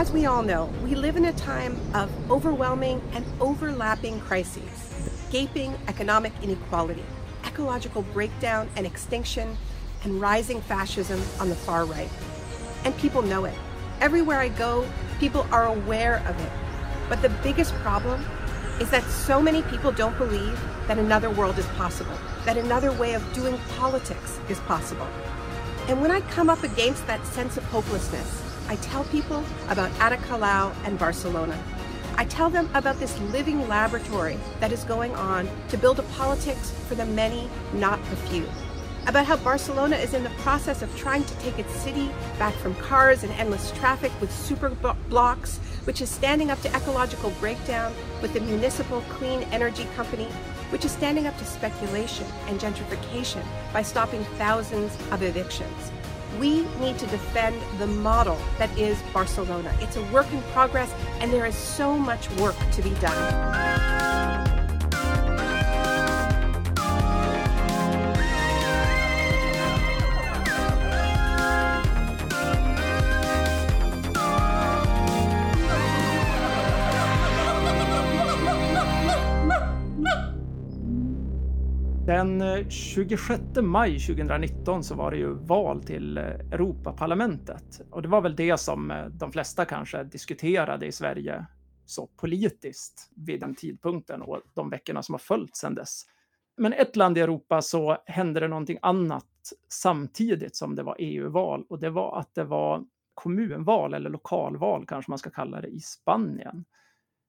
As we all know, we live in a time of overwhelming and overlapping crises gaping economic inequality, ecological breakdown and extinction, and rising fascism on the far right. And people know it. Everywhere I go, people are aware of it. But the biggest problem is that so many people don't believe that another world is possible, that another way of doing politics is possible. And when I come up against that sense of hopelessness, I tell people about Ada Colau and Barcelona. I tell them about this living laboratory that is going on to build a politics for the many, not the few. About how Barcelona is in the process of trying to take its city back from cars and endless traffic with super blocks, which is standing up to ecological breakdown with the municipal clean energy company, which is standing up to speculation and gentrification by stopping thousands of evictions. We need to defend the model that is Barcelona. It's a work in progress, and there is so much work to be done. Den eh, 26 maj 2019 så var det ju val till eh, Europaparlamentet och det var väl det som eh, de flesta kanske diskuterade i Sverige så politiskt vid den tidpunkten och de veckorna som har följt sedan dess. Men ett land i Europa så hände det någonting annat samtidigt som det var EU-val och det var att det var kommunval eller lokalval kanske man ska kalla det i Spanien.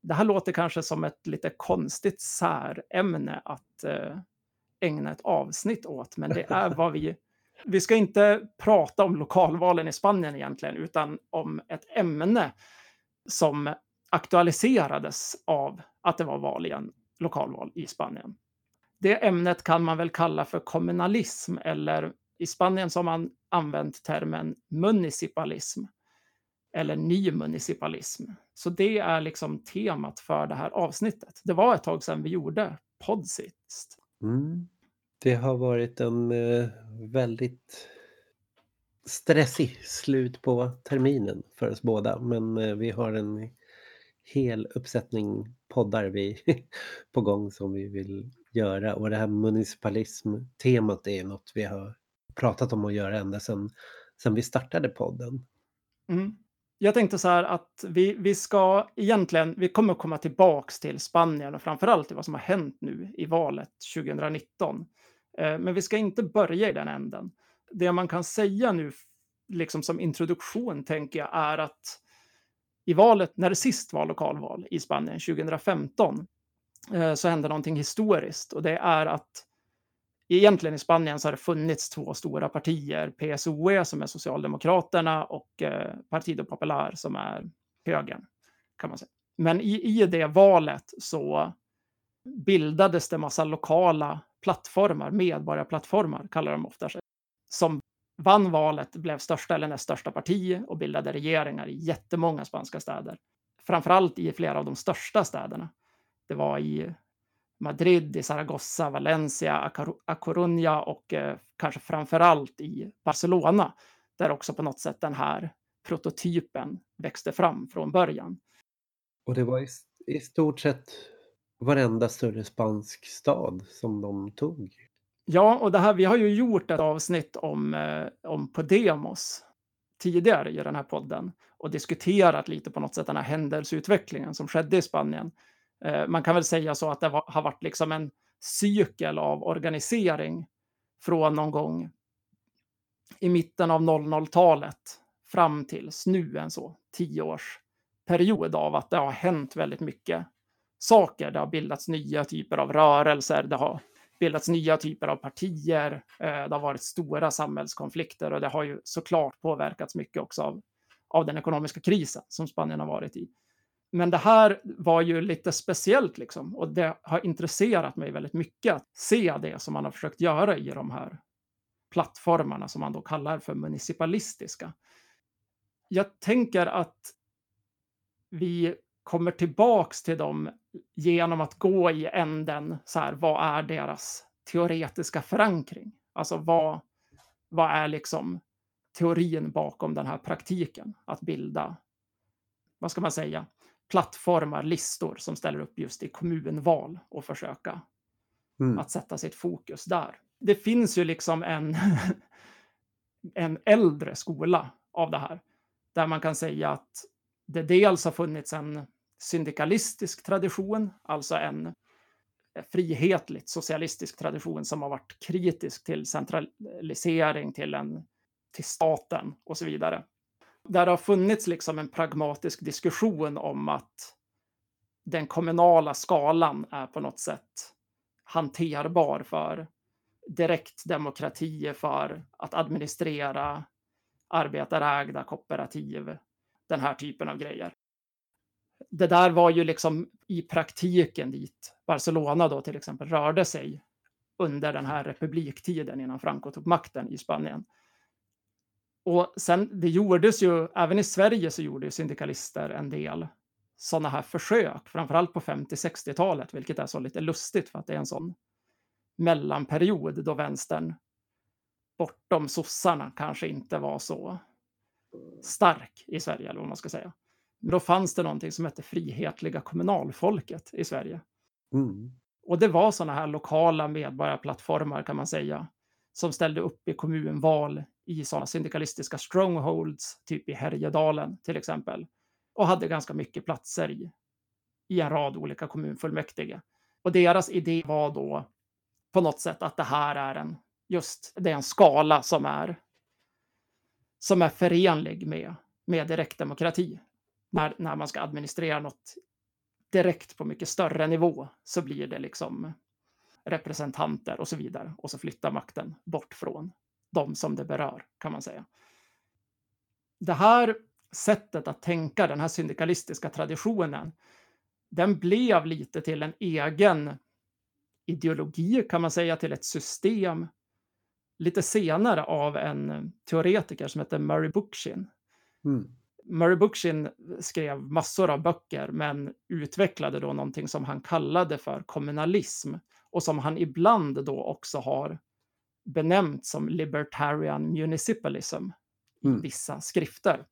Det här låter kanske som ett lite konstigt särämne att ägna ett avsnitt åt, men det är vad vi... Vi ska inte prata om lokalvalen i Spanien egentligen, utan om ett ämne som aktualiserades av att det var val igen, lokalval i Spanien. Det ämnet kan man väl kalla för kommunalism eller i Spanien så har man använt termen municipalism eller ny municipalism. Så det är liksom temat för det här avsnittet. Det var ett tag sedan vi gjorde Podsist. Mm. Det har varit en eh, väldigt stressig slut på terminen för oss båda. Men eh, vi har en hel uppsättning poddar vi på gång som vi vill göra. Och det här municipalism-temat är något vi har pratat om att göra ända sedan, sedan vi startade podden. Mm jag tänkte så här att vi, vi ska egentligen, vi kommer komma tillbaks till Spanien och framförallt till vad som har hänt nu i valet 2019. Eh, men vi ska inte börja i den änden. Det man kan säga nu, liksom som introduktion, tänker jag, är att i valet, när det sist var lokalval i Spanien 2015, eh, så hände någonting historiskt och det är att egentligen i Spanien så har det funnits två stora partier, PSOE som är Socialdemokraterna och eh, Partido Popular som är högern, kan man säga. Men i, i det valet så bildades det massa lokala plattformar, medborgarplattformar kallar de ofta sig, som vann valet, blev största eller näst största parti och bildade regeringar i jättemånga spanska städer. Framförallt i flera av de största städerna. Det var i Madrid, i Zaragoza, Valencia, A Coruña och eh, kanske framförallt i Barcelona, där också på något sätt den här prototypen växte fram från början. Och det var i, i stort sett varenda större spansk stad som de tog. Ja, och det här, vi har ju gjort ett avsnitt om, eh, om Podemos tidigare i den här podden och diskuterat lite på något sätt den här händelseutvecklingen som skedde i Spanien Eh, man kan väl säga så att det har varit liksom en cykel av organisering från någon gång i mitten av 00-talet fram tills nu en så tioårsperiod av att det har hänt väldigt mycket saker. Det har bildats nya typer av rörelser, det har bildats nya typer av partier, eh, det har varit stora samhällskonflikter och det har ju såklart påverkats mycket också av, av den ekonomiska krisen som Spanien har varit i. Men det här var ju lite speciellt liksom och det har intresserat mig väldigt mycket att se det som man har försökt göra i de här plattformarna som man då kallar för municipalistiska. Jag tänker att vi kommer tillbaks till dem genom att gå i änden så här, vad är deras teoretiska förankring? Alltså vad, vad är liksom teorin bakom den här praktiken att bilda vad ska man säga, plattformar, listor som ställer upp just i kommunval och försöka mm. att sätta sitt fokus där. Det finns ju liksom en, en äldre skola av det här, där man kan säga att det dels har funnits en syndikalistisk tradition, alltså en frihetligt socialistisk tradition som har varit kritisk till centralisering, till, en, till staten och så vidare. Där det har funnits liksom en pragmatisk diskussion om att den kommunala skalan är på något sätt hanterbar för direktdemokrati, för att administrera arbetarägda kooperativ, den här typen av grejer. Det där var ju liksom i praktiken dit Barcelona då till exempel rörde sig under den här republiktiden innan Franco tog makten i Spanien. Och sen, det gjordes ju, även i Sverige så gjorde ju syndikalister en del sådana här försök, framförallt på 50-60-talet, vilket är så lite lustigt för att det är en sån mellanperiod då vänstern bortom sossarna kanske inte var så stark i Sverige, eller vad man ska säga. Men då fanns det någonting som hette Frihetliga kommunalfolket i Sverige. Mm. Och det var sådana här lokala medborgarplattformar kan man säga, som ställde upp i kommunval i sådana syndikalistiska strongholds, typ i Härjedalen till exempel, och hade ganska mycket platser i, i en rad olika kommunfullmäktige. Och deras idé var då på något sätt att det här är en, just det är en skala som är, som är förenlig med, med direktdemokrati. När, när man ska administrera något direkt på mycket större nivå så blir det liksom representanter och så vidare. Och så flyttar makten bort från de som det berör, kan man säga. Det här sättet att tänka, den här syndikalistiska traditionen, den blev lite till en egen ideologi, kan man säga, till ett system lite senare av en teoretiker som heter Murray Bookchin. Mm. Murray Bookchin skrev massor av böcker, men utvecklade då någonting som han kallade för kommunalism och som han ibland då också har benämnt som libertarian municipalism i mm. vissa skrifter.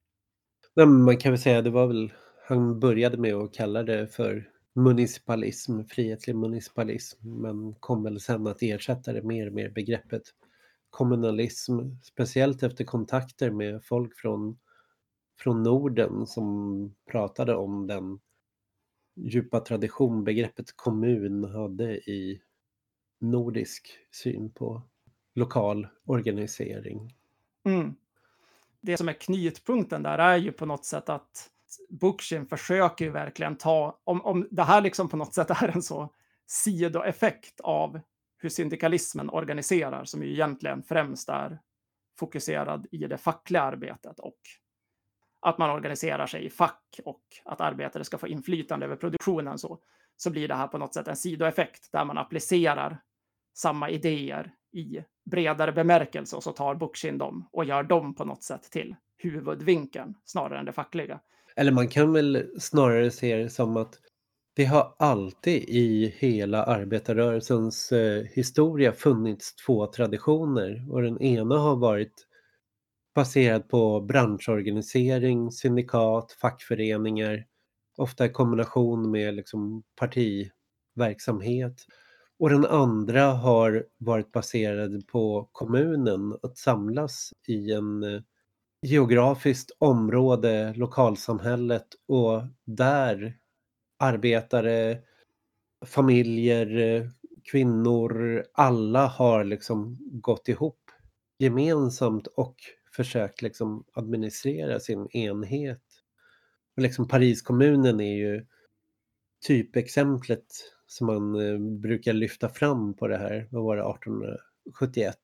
Men man kan väl säga det var väl, han började med att kalla det för municipalism, frihetlig municipalism, men kom väl sen att ersätta det mer och mer begreppet kommunalism, speciellt efter kontakter med folk från, från Norden som pratade om den djupa tradition begreppet kommun hade i nordisk syn på lokal organisering. Mm. Det som är knytpunkten där är ju på något sätt att Bookchin försöker ju verkligen ta, om, om det här liksom på något sätt är en så sidoeffekt av hur syndikalismen organiserar, som ju egentligen främst är fokuserad i det fackliga arbetet och att man organiserar sig i fack och att arbetare ska få inflytande över produktionen så, så blir det här på något sätt en sidoeffekt där man applicerar samma idéer i bredare bemärkelse och så tar Bookchin dem och gör dem på något sätt till huvudvinkeln snarare än det fackliga. Eller man kan väl snarare se det som att det har alltid i hela arbetarrörelsens eh, historia funnits två traditioner och den ena har varit baserad på branschorganisering, syndikat, fackföreningar, ofta i kombination med liksom partiverksamhet. Och den andra har varit baserad på kommunen, att samlas i en eh, geografiskt område, lokalsamhället och där arbetare, familjer, kvinnor, alla har liksom gått ihop gemensamt och försökt liksom administrera sin enhet. Och liksom Pariskommunen är ju typexemplet som man eh, brukar lyfta fram på det här, vad var det, 1871.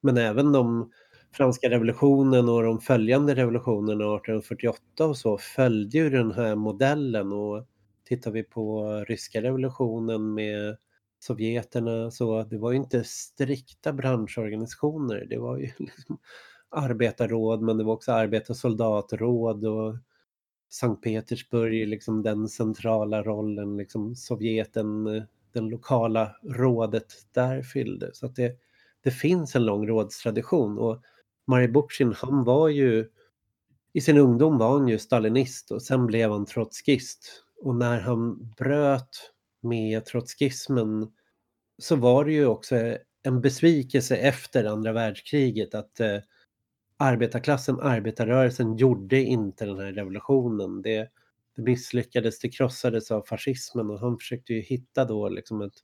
Men även de franska revolutionen och de följande revolutionerna 1848 och så följde ju den här modellen och tittar vi på ryska revolutionen med sovjeterna så det var ju inte strikta branschorganisationer. Det var ju liksom arbetarråd men det var också arbetarsoldatråd och Sankt Petersburg, liksom den centrala rollen, liksom Sovjeten, eh, den lokala rådet där fyllde. Så att det, det finns en lång rådstradition och Mari han var ju i sin ungdom var han ju stalinist och sen blev han trotskist. Och när han bröt med trotskismen så var det ju också en besvikelse efter andra världskriget att eh, arbetarklassen, arbetarrörelsen gjorde inte den här revolutionen. Det, det misslyckades, det krossades av fascismen och han försökte ju hitta då liksom ett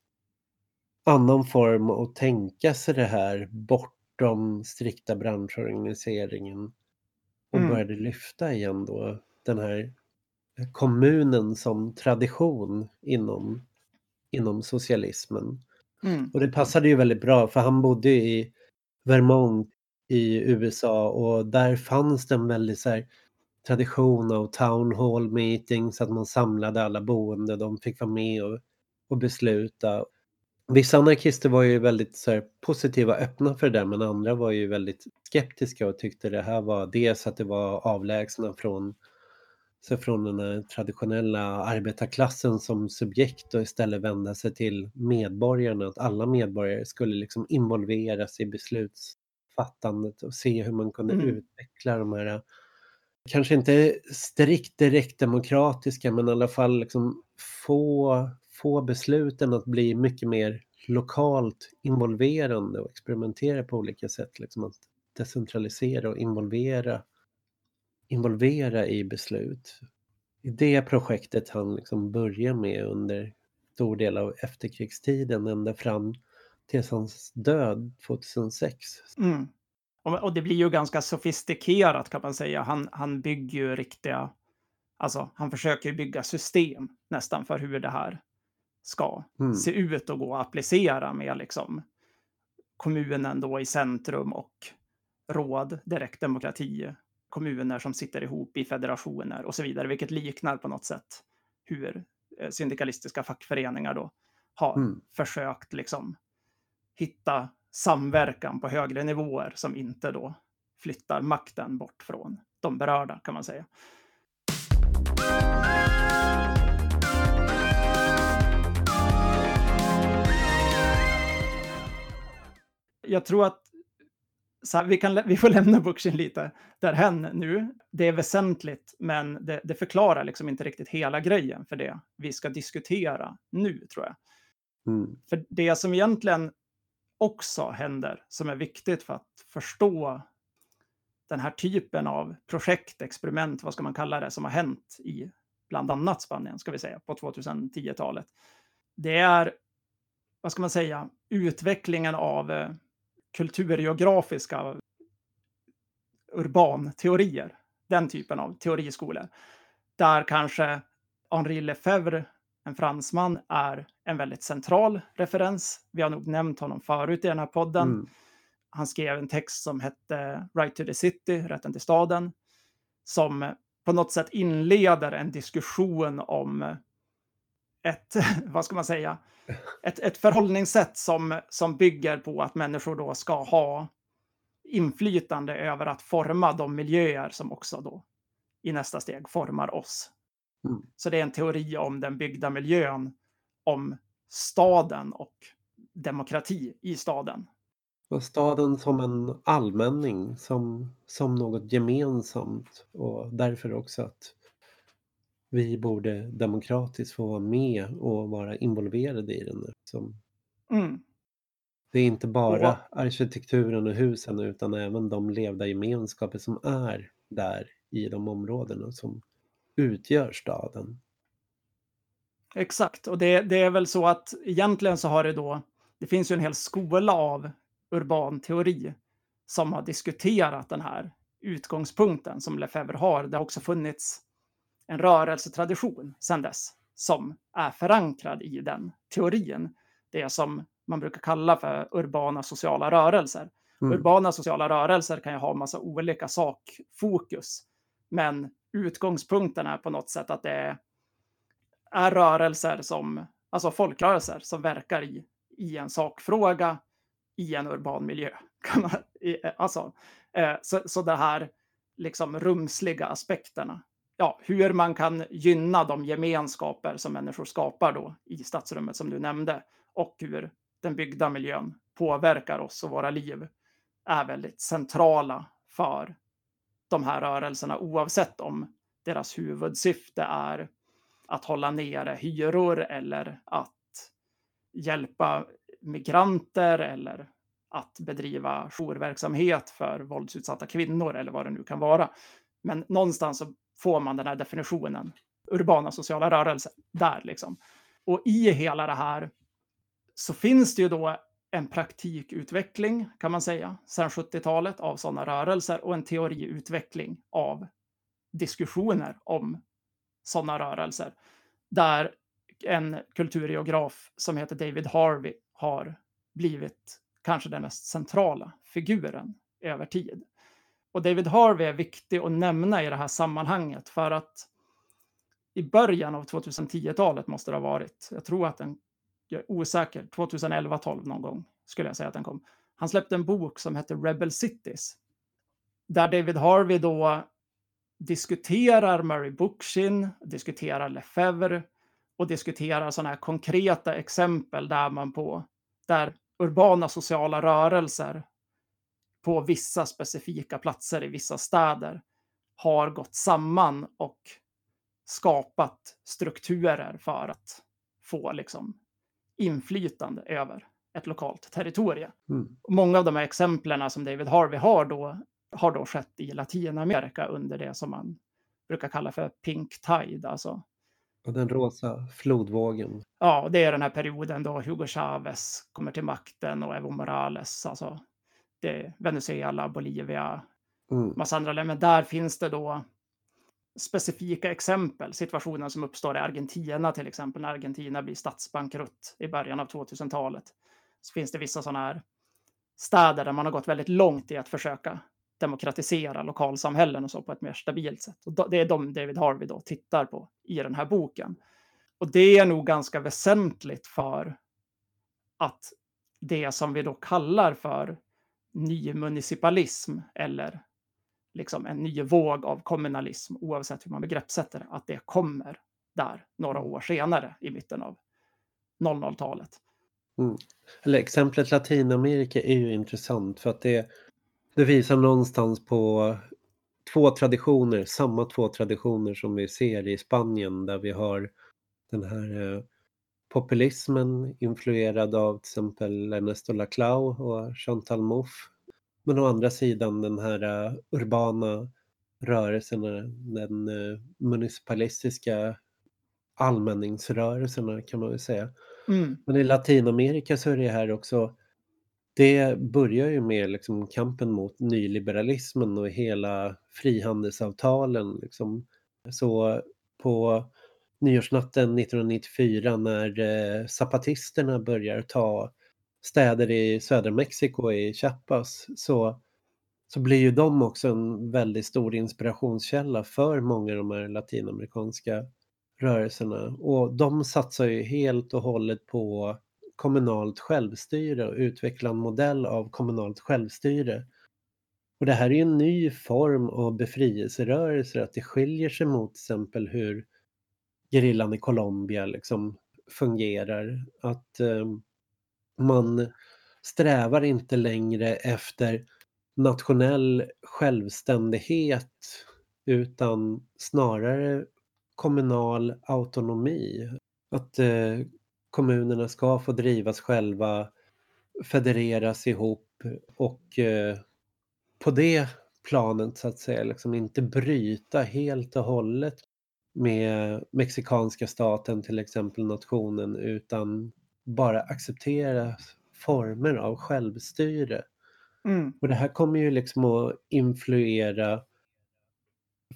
annan form att tänka sig det här bortom strikta branschorganiseringen och Mm. började lyfta igen då den här kommunen som tradition inom, inom socialismen. Mm. Och det passade ju väldigt bra för han bodde i Vermont i USA och där fanns det en väldigt så här, tradition av town hall meetings, att man samlade alla boende, de fick vara med och, och besluta. Vissa anarkister var ju väldigt så här, positiva, öppna för det där, men andra var ju väldigt skeptiska och tyckte det här var dels att det var avlägsna från, så från den här traditionella arbetarklassen som subjekt och istället vända sig till medborgarna, att alla medborgare skulle liksom involveras i besluts beslutsfattandet och se hur man kunde Mm. utveckla de här kanske inte strikt direktdemokratiska men i alla fall liksom få, få besluten att bli mycket mer lokalt involverande och experimentera på olika sätt. Liksom att decentralisera och involvera, involvera i beslut. I det projektet han liksom börjar med under stor del av efterkrigstiden ända fram till hans död 2006. Mm. Och, och det blir ju ganska sofistikerat kan man säga. Han, han bygger ju riktiga, alltså han försöker bygga system nästan för hur det här ska Mm. se ut och gå att applicera med liksom kommunen då i centrum och råd, direktdemokrati, kommuner som sitter ihop i federationer och så vidare, vilket liknar på något sätt hur eh, syndikalistiska fackföreningar då har Mm. försökt liksom hitta samverkan på högre nivåer som inte då flyttar makten bort från de berörda kan man säga. Jag tror att här, vi, kan, vi får lämna Bookchin lite därhen nu. Det är väsentligt, men det, det förklarar liksom inte riktigt hela grejen för det vi ska diskutera nu, tror jag. Mm. För det som egentligen också händer, som är viktigt för att förstå den här typen av projekt, experiment, vad ska man kalla det, som har hänt i bland annat Spanien, ska vi säga, på 2010-talet. Det är, vad ska man säga, utvecklingen av eh, kulturgeografiska urbanteorier, den typen av teoriskolor. Där kanske Henri Lefebvre, en fransman, är en väldigt central referens. Vi har nog nämnt honom förut i den här podden. Mm. Han skrev en text som hette Right to the City, Rätten till staden, som på något sätt inleder en diskussion om ett, vad ska man säga, ett, ett förhållningssätt som, som bygger på att människor då ska ha inflytande över att forma de miljöer som också då i nästa steg formar oss. Mm. Så det är en teori om den byggda miljön, om staden och demokrati i staden. Och staden som en allmänning, som, som något gemensamt och därför också att vi borde demokratiskt få vara med och vara involverade i den. Som, Mm. det är inte bara Och- arkitekturen och husen utan även de levda gemenskaper som är där i de områdena som utgör staden. Exakt, och det, det är väl så att egentligen så har det då, det finns ju en hel skola av urban teori som har diskuterat den här utgångspunkten som Lefebvre har. Det har också funnits en rörelsetradition sedan dess som är förankrad i den teorin. Det som man brukar kalla för urbana sociala rörelser. Mm. Urbana sociala rörelser kan ju ha massa olika sakfokus, men utgångspunkten är på något sätt att det är rörelser som, alltså folkrörelser som verkar i, i en sakfråga i en urban miljö. Man, alltså, eh, så, så det här liksom rumsliga aspekterna. Ja, hur man kan gynna de gemenskaper som människor skapar då i stadsrummet som du nämnde och hur den byggda miljön påverkar oss och våra liv är väldigt centrala för de här rörelserna oavsett om deras huvudsyfte är att hålla nere hyror eller att hjälpa migranter eller att bedriva jourverksamhet för våldsutsatta kvinnor eller vad det nu kan vara. Men någonstans så får man den här definitionen, urbana sociala rörelser, där liksom. Och i hela det här så finns det ju då en praktikutveckling, kan man säga, sedan 70-talet av sådana rörelser och en teoriutveckling av diskussioner om sådana rörelser. Där en kulturgeograf som heter David Harvey har blivit kanske den mest centrala figuren över tid. Och David Harvey är viktig att nämna i det här sammanhanget för att i början av 2010-talet måste det ha varit, jag tror att den, jag är osäker, 2011-12 någon gång skulle jag säga att den kom. Han släppte en bok som hette Rebel Cities. Där David Harvey då diskuterar Murray Bookchin, diskuterar Lefebvre och diskuterar sådana här konkreta exempel där man på, där urbana sociala rörelser på vissa specifika platser i vissa städer har gått samman och skapat strukturer för att få liksom inflytande över ett lokalt territorium. Mm. Många av de här exemplen som David Harvey har då har då skett i Latinamerika under det som man brukar kalla för pink tide, alltså och den rosa flodvågen. Ja, det är den här perioden då Hugo Chavez kommer till makten och Evo Morales, alltså det Venezuela, Bolivia, mm. massa andra länder. Men där finns det då specifika exempel, situationen som uppstår i Argentina till exempel, när Argentina blir statsbankrutt i början av 2000-talet. Så finns det vissa sådana här städer där man har gått väldigt långt i att försöka demokratisera lokalsamhällen och så på ett mer stabilt sätt. Och det är de David Harvey då tittar på i den här boken. Och det är nog ganska väsentligt för att det som vi då kallar för nymunicipalism eller liksom en ny våg av kommunalism, oavsett hur man begreppssätter att det kommer där några år senare i mitten av 00-talet. Mm. Eller exemplet Latinamerika är ju intressant för att det det visar någonstans på två traditioner, samma två traditioner som vi ser i Spanien där vi har den här eh, populismen influerad av till exempel Ernesto Laclau och Chantal Mouffe. Men å andra sidan den här eh, urbana rörelsen, den eh, municipalistiska allmänningsrörelserna kan man väl säga. Mm. Men i Latinamerika så är det här också det börjar ju med liksom kampen mot nyliberalismen och hela frihandelsavtalen. Liksom. Så på nyårsnatten 1994 när eh, zapatisterna börjar ta städer i södra Mexiko, i Chiapas, så, så blir ju de också en väldigt stor inspirationskälla för många av de här latinamerikanska rörelserna. Och de satsar ju helt och hållet på kommunalt självstyre och utveckla en modell av kommunalt självstyre. Och det här är ju en ny form av befrielserörelser, att det skiljer sig mot till exempel hur gerillan i Colombia liksom fungerar. Att eh, man strävar inte längre efter nationell självständighet utan snarare kommunal autonomi. Att eh, kommunerna ska få drivas själva, federeras ihop och eh, på det planet så att säga liksom inte bryta helt och hållet med mexikanska staten till exempel nationen utan bara acceptera former av självstyre. Mm. Och det här kommer ju liksom att influera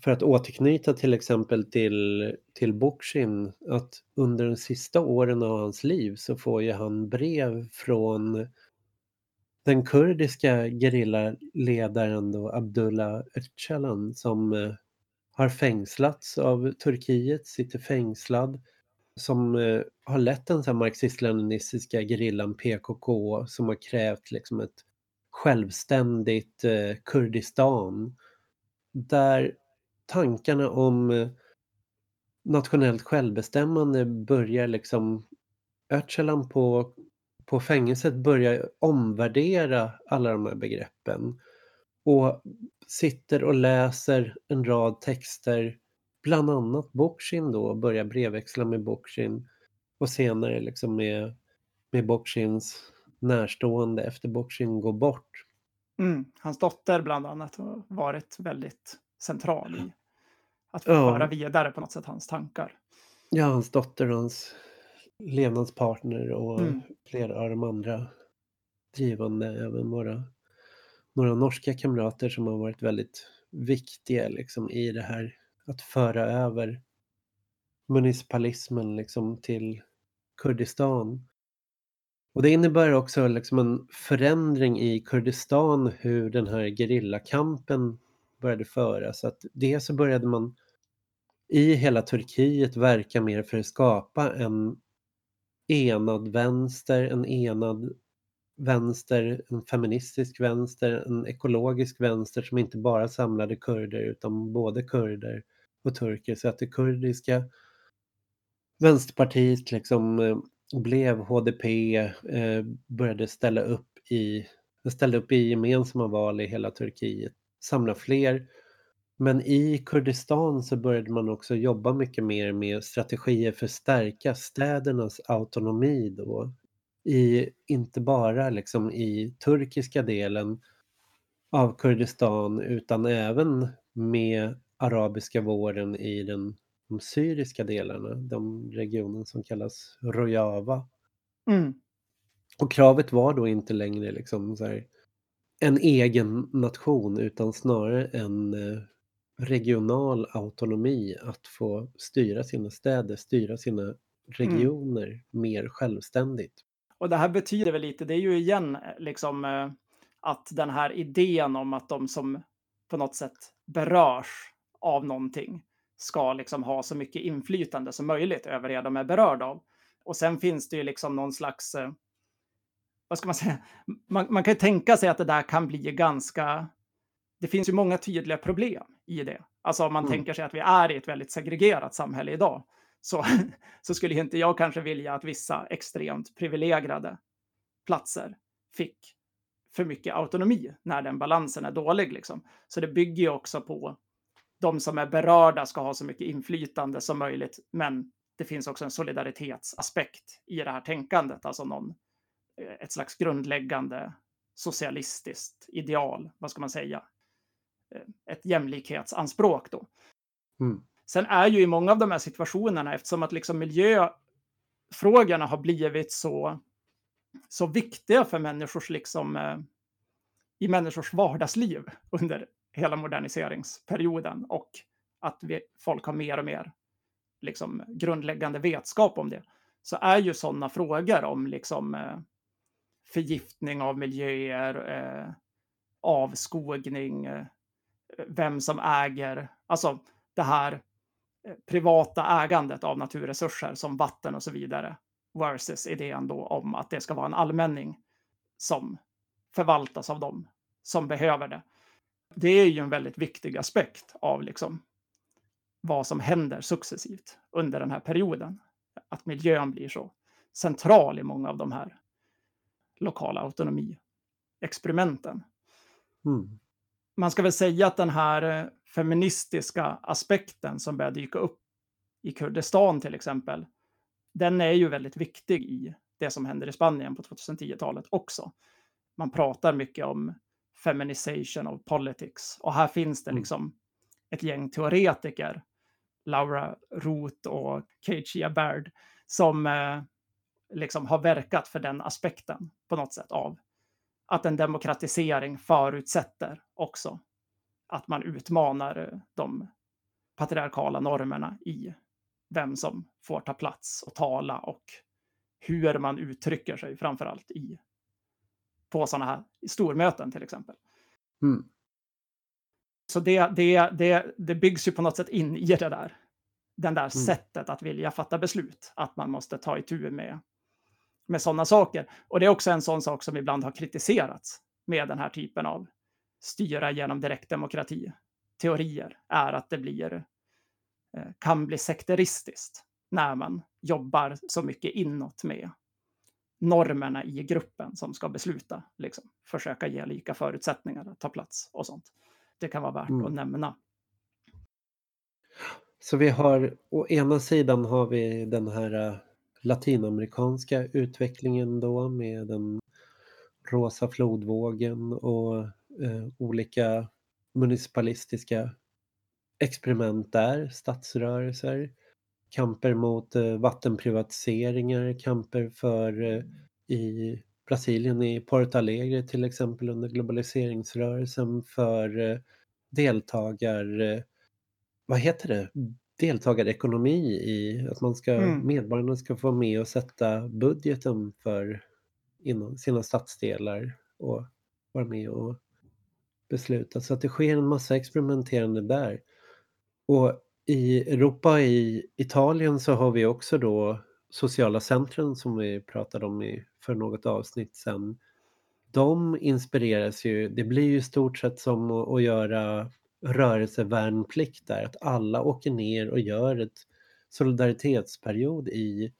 för att återknyta till exempel till, till Bokshin, att under de sista åren av hans liv så får ju han brev från den kurdiska gerillaledaren då Abdullah Öcalan som eh, har fängslats av Turkiet, sitter fängslad, som eh, har lett den marxist-leninistiska gerillan PKK som har krävt liksom ett självständigt eh, Kurdistan. Där tankarna om eh, nationellt självbestämmande börjar liksom Öcalan på, på fängelset börjar omvärdera alla de här begreppen. Och sitter och läser en rad texter, bland annat Bokshin då, börjar brevväxla med Bokshin och senare liksom med, med Bokshins närstående efter Bokshin går bort. Mm. Hans dotter bland annat har varit väldigt central i att Ja. föra vidare på något sätt hans tankar. Ja, hans dotter och hans levnadspartner och Mm. flera av de andra drivande, även våra några norska kamrater som har varit väldigt viktiga liksom i det här att föra över municipalismen liksom till Kurdistan. Och det innebär också liksom en förändring i Kurdistan hur den här gerillakampen började föras. Att dels så började man i hela Turkiet verka mer för att skapa en enad vänster, en enad vänster, en feministisk vänster, en ekologisk vänster som inte bara samlade kurder utan både kurder och turker. Så att det kurdiska vänsterpartiet liksom eh, blev HDP, eh, började ställa upp i, ställde upp i gemensamma val i hela Turkiet, samla fler. Men i Kurdistan så började man också jobba mycket mer med strategier för att stärka städernas autonomi då. I, inte bara liksom i turkiska delen av Kurdistan utan även med arabiska våren i den, de syriska delarna, de regionen som kallas Rojava. Mm. Och kravet var då inte längre liksom så här, en egen nation utan snarare en eh, regional autonomi att få styra sina städer, styra sina regioner mer självständigt. Och det här betyder väl lite, det är ju igen eh, liksom eh, att den här idén om att de som på något sätt berörs av någonting ska liksom ha så mycket inflytande som möjligt över det de är berörda av. Och sen finns det ju liksom någon slags, eh, vad ska man säga, man, man kan ju tänka sig att det där kan bli ganska, det finns ju många tydliga problem i det. Alltså om man Mm. tänker sig att vi är i ett väldigt segregerat samhälle idag, så, så skulle inte jag kanske vilja att vissa extremt privilegierade platser fick för mycket autonomi när den balansen är dålig. Liksom. Så det bygger ju också på de som är berörda ska ha så mycket inflytande som möjligt. Men det finns också en solidaritetsaspekt i det här tänkandet, alltså någon, eh, ett slags grundläggande socialistiskt ideal, vad ska man säga? Eh, Ett jämlikhetsanspråk då. Mm. Sen är ju i många av de här situationerna, eftersom att liksom miljöfrågorna har blivit så, så viktiga för människors, liksom, eh, i människors vardagsliv under hela moderniseringsperioden och att vi, folk har mer och mer liksom, grundläggande vetskap om det, så är ju sådana frågor om liksom, eh, förgiftning av miljöer, eh, avskogning, eh, vem som äger, alltså det här eh, privata ägandet av naturresurser som vatten och så vidare versus idén då om att det ska vara en allmänning som förvaltas av dem som behöver det. Det är ju en väldigt viktig aspekt av liksom vad som händer successivt under den här perioden. Att miljön blir så central i många av de här lokala autonomiexperimenten Mm. man ska väl säga att den här eh, feministiska aspekten som börjar dyka upp i Kurdistan till exempel, den är ju väldigt viktig i det som händer i Spanien på 2010-talet också. Man pratar mycket om feminization of politics och här finns det Mm. liksom ett gäng teoretiker, Laura Roth och Keishia Baird, som eh, liksom har verkat för den aspekten på något sätt av att en demokratisering förutsätter också att man utmanar eh, de patriarkala normerna i vem som får ta plats och tala och hur man uttrycker sig framför allt i på sådana här stormöten till exempel. Mm. Så det, det, det, det byggs ju på något sätt in i det där. Den där sättet att vilja fatta beslut. Att man måste ta itu med, med sådana saker. Och det är också en sån sak som ibland har kritiserats med den här typen av styra genom direktdemokrati. Teorier är att det blir, eh, kan bli sekteristiskt när man jobbar så mycket inåt med normerna i gruppen som ska besluta. Liksom. Försöka ge lika förutsättningar att ta plats och sånt. Det kan vara värt Mm. att nämna. Så vi har, å ena sidan har vi den här äh, latinamerikanska utvecklingen då med den rosa flodvågen och eh, olika municipalistiska experiment där, stadsrörelser, kamper mot eh, vattenprivatiseringar, kamper för eh, i Brasilien, i Porto Alegre till exempel under globaliseringsrörelsen för eh, deltagar... Vad heter det? Deltagarekonomi i att man ska, Mm. medborgarna ska få vara med och sätta budgeten för inom sina stadsdelar och vara med och besluta. Så att det sker en massa experimenterande där. Och i Europa, i Italien så har vi också då sociala centrum som vi pratade om i, för något avsnitt sen. De inspireras ju, det blir ju i stort sett som att, att göra rörelsevärnplikt där, att alla åker ner och gör ett solidaritetsperiod i,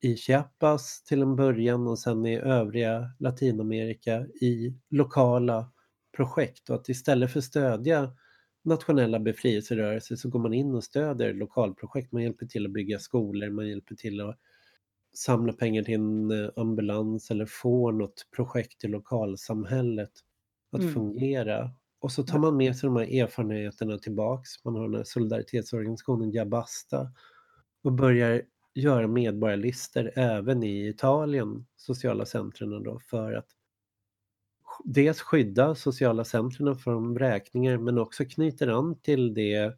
i Chiapas till en början och sen i övriga Latinamerika i lokala projekt och att istället för att stödja nationella befrielserörelser så går man in och stöder lokalprojekt. Man hjälper till att bygga skolor, man hjälper till att samla pengar till en eh, ambulans eller få något projekt i lokalsamhället att Mm. fungera. Och så tar man med sig de här erfarenheterna tillbaks. Man har den här solidaritetsorganisationen Jabasta och börjar göra medborgarlister även i Italien, sociala centren då, för att dels skydda sociala centren från vräkningar men också knyter an till det,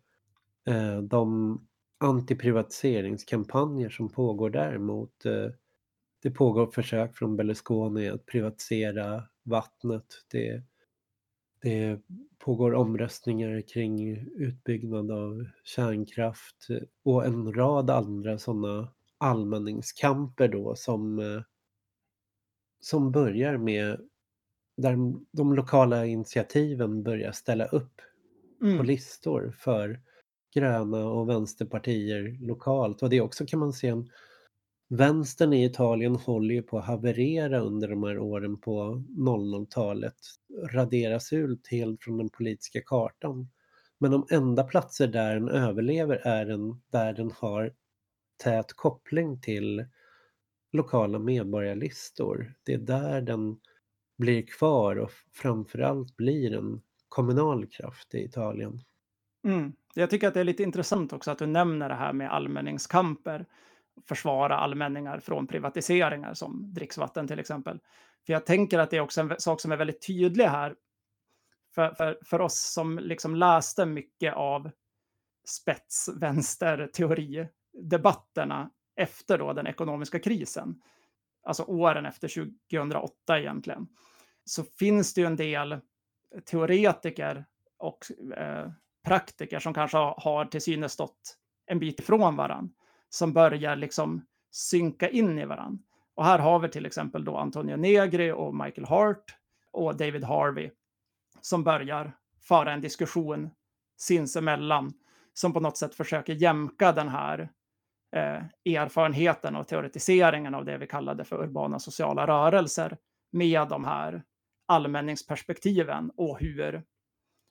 eh, de antiprivatiseringskampanjer som pågår där mot eh, det pågår försök från Berlusconi att privatisera vattnet. Det, det pågår omröstningar kring utbyggnad av kärnkraft eh, och en rad andra sådana allmänningskamper då som, eh, som börjar med där de lokala initiativen börjar ställa upp på Mm. listor för gröna och vänsterpartier lokalt. Och det också kan man se en Vänstern i Italien håller ju på att haverera under de här åren på 00-talet. Raderas ut helt från den politiska kartan. Men de enda platser där den överlever är den där den har tät koppling till lokala medborgarlistor. Det är där den blir kvar och framförallt blir en kommunal kraft i Italien. Mm. Jag tycker att det är lite intressant också att du nämner det här med allmänningskamper. Försvara allmänningar från privatiseringar som dricksvatten till exempel. För jag tänker att det är också en sak som är väldigt tydlig här. För, för, för oss som liksom läste mycket av spetsvänsterteori-debatterna efter då den ekonomiska krisen. Alltså åren efter 2008 egentligen. Så finns det ju en del teoretiker och eh, praktiker som kanske har, har till synes stått en bit ifrån varann. Som börjar liksom synka in i varann. Och här har vi till exempel då Antonio Negri och Michael Hart och David Harvey. Som börjar föra en diskussion sinsemellan. Som på något sätt försöker jämka den här eh, erfarenheten och teoretiseringen av det vi kallade för urbana sociala rörelser. Med de här allmänningsperspektiven och hur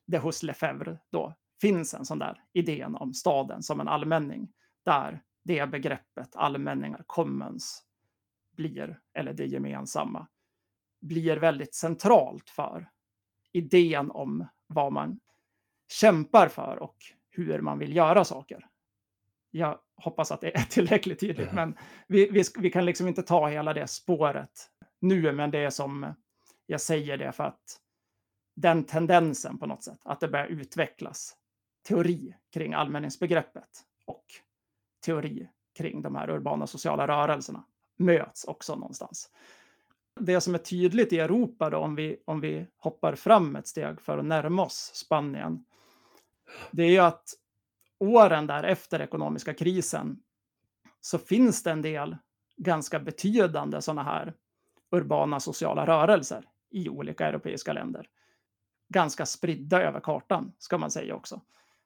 det hos Lefebvre då finns en sån där idén om staden som en allmänning. Där det begreppet allmänningar, commons, blir, eller det gemensamma, blir väldigt centralt för idén om vad man kämpar för och hur man vill göra saker. Jag hoppas att det är tillräckligt tydligt, men vi, vi, vi kan liksom inte ta hela det spåret nu, men det är som jag säger det för att den tendensen på något sätt, att det börjar utvecklas teori kring allmänningsbegreppet och teori kring de här urbana sociala rörelserna möts också någonstans. Det som är tydligt i Europa då, om vi, om vi hoppar fram ett steg för att närma oss Spanien, det är ju att åren där efter ekonomiska krisen så finns det en del ganska betydande sådana här urbana sociala rörelser i olika europeiska länder. Ganska spridda över kartan, ska man säga också.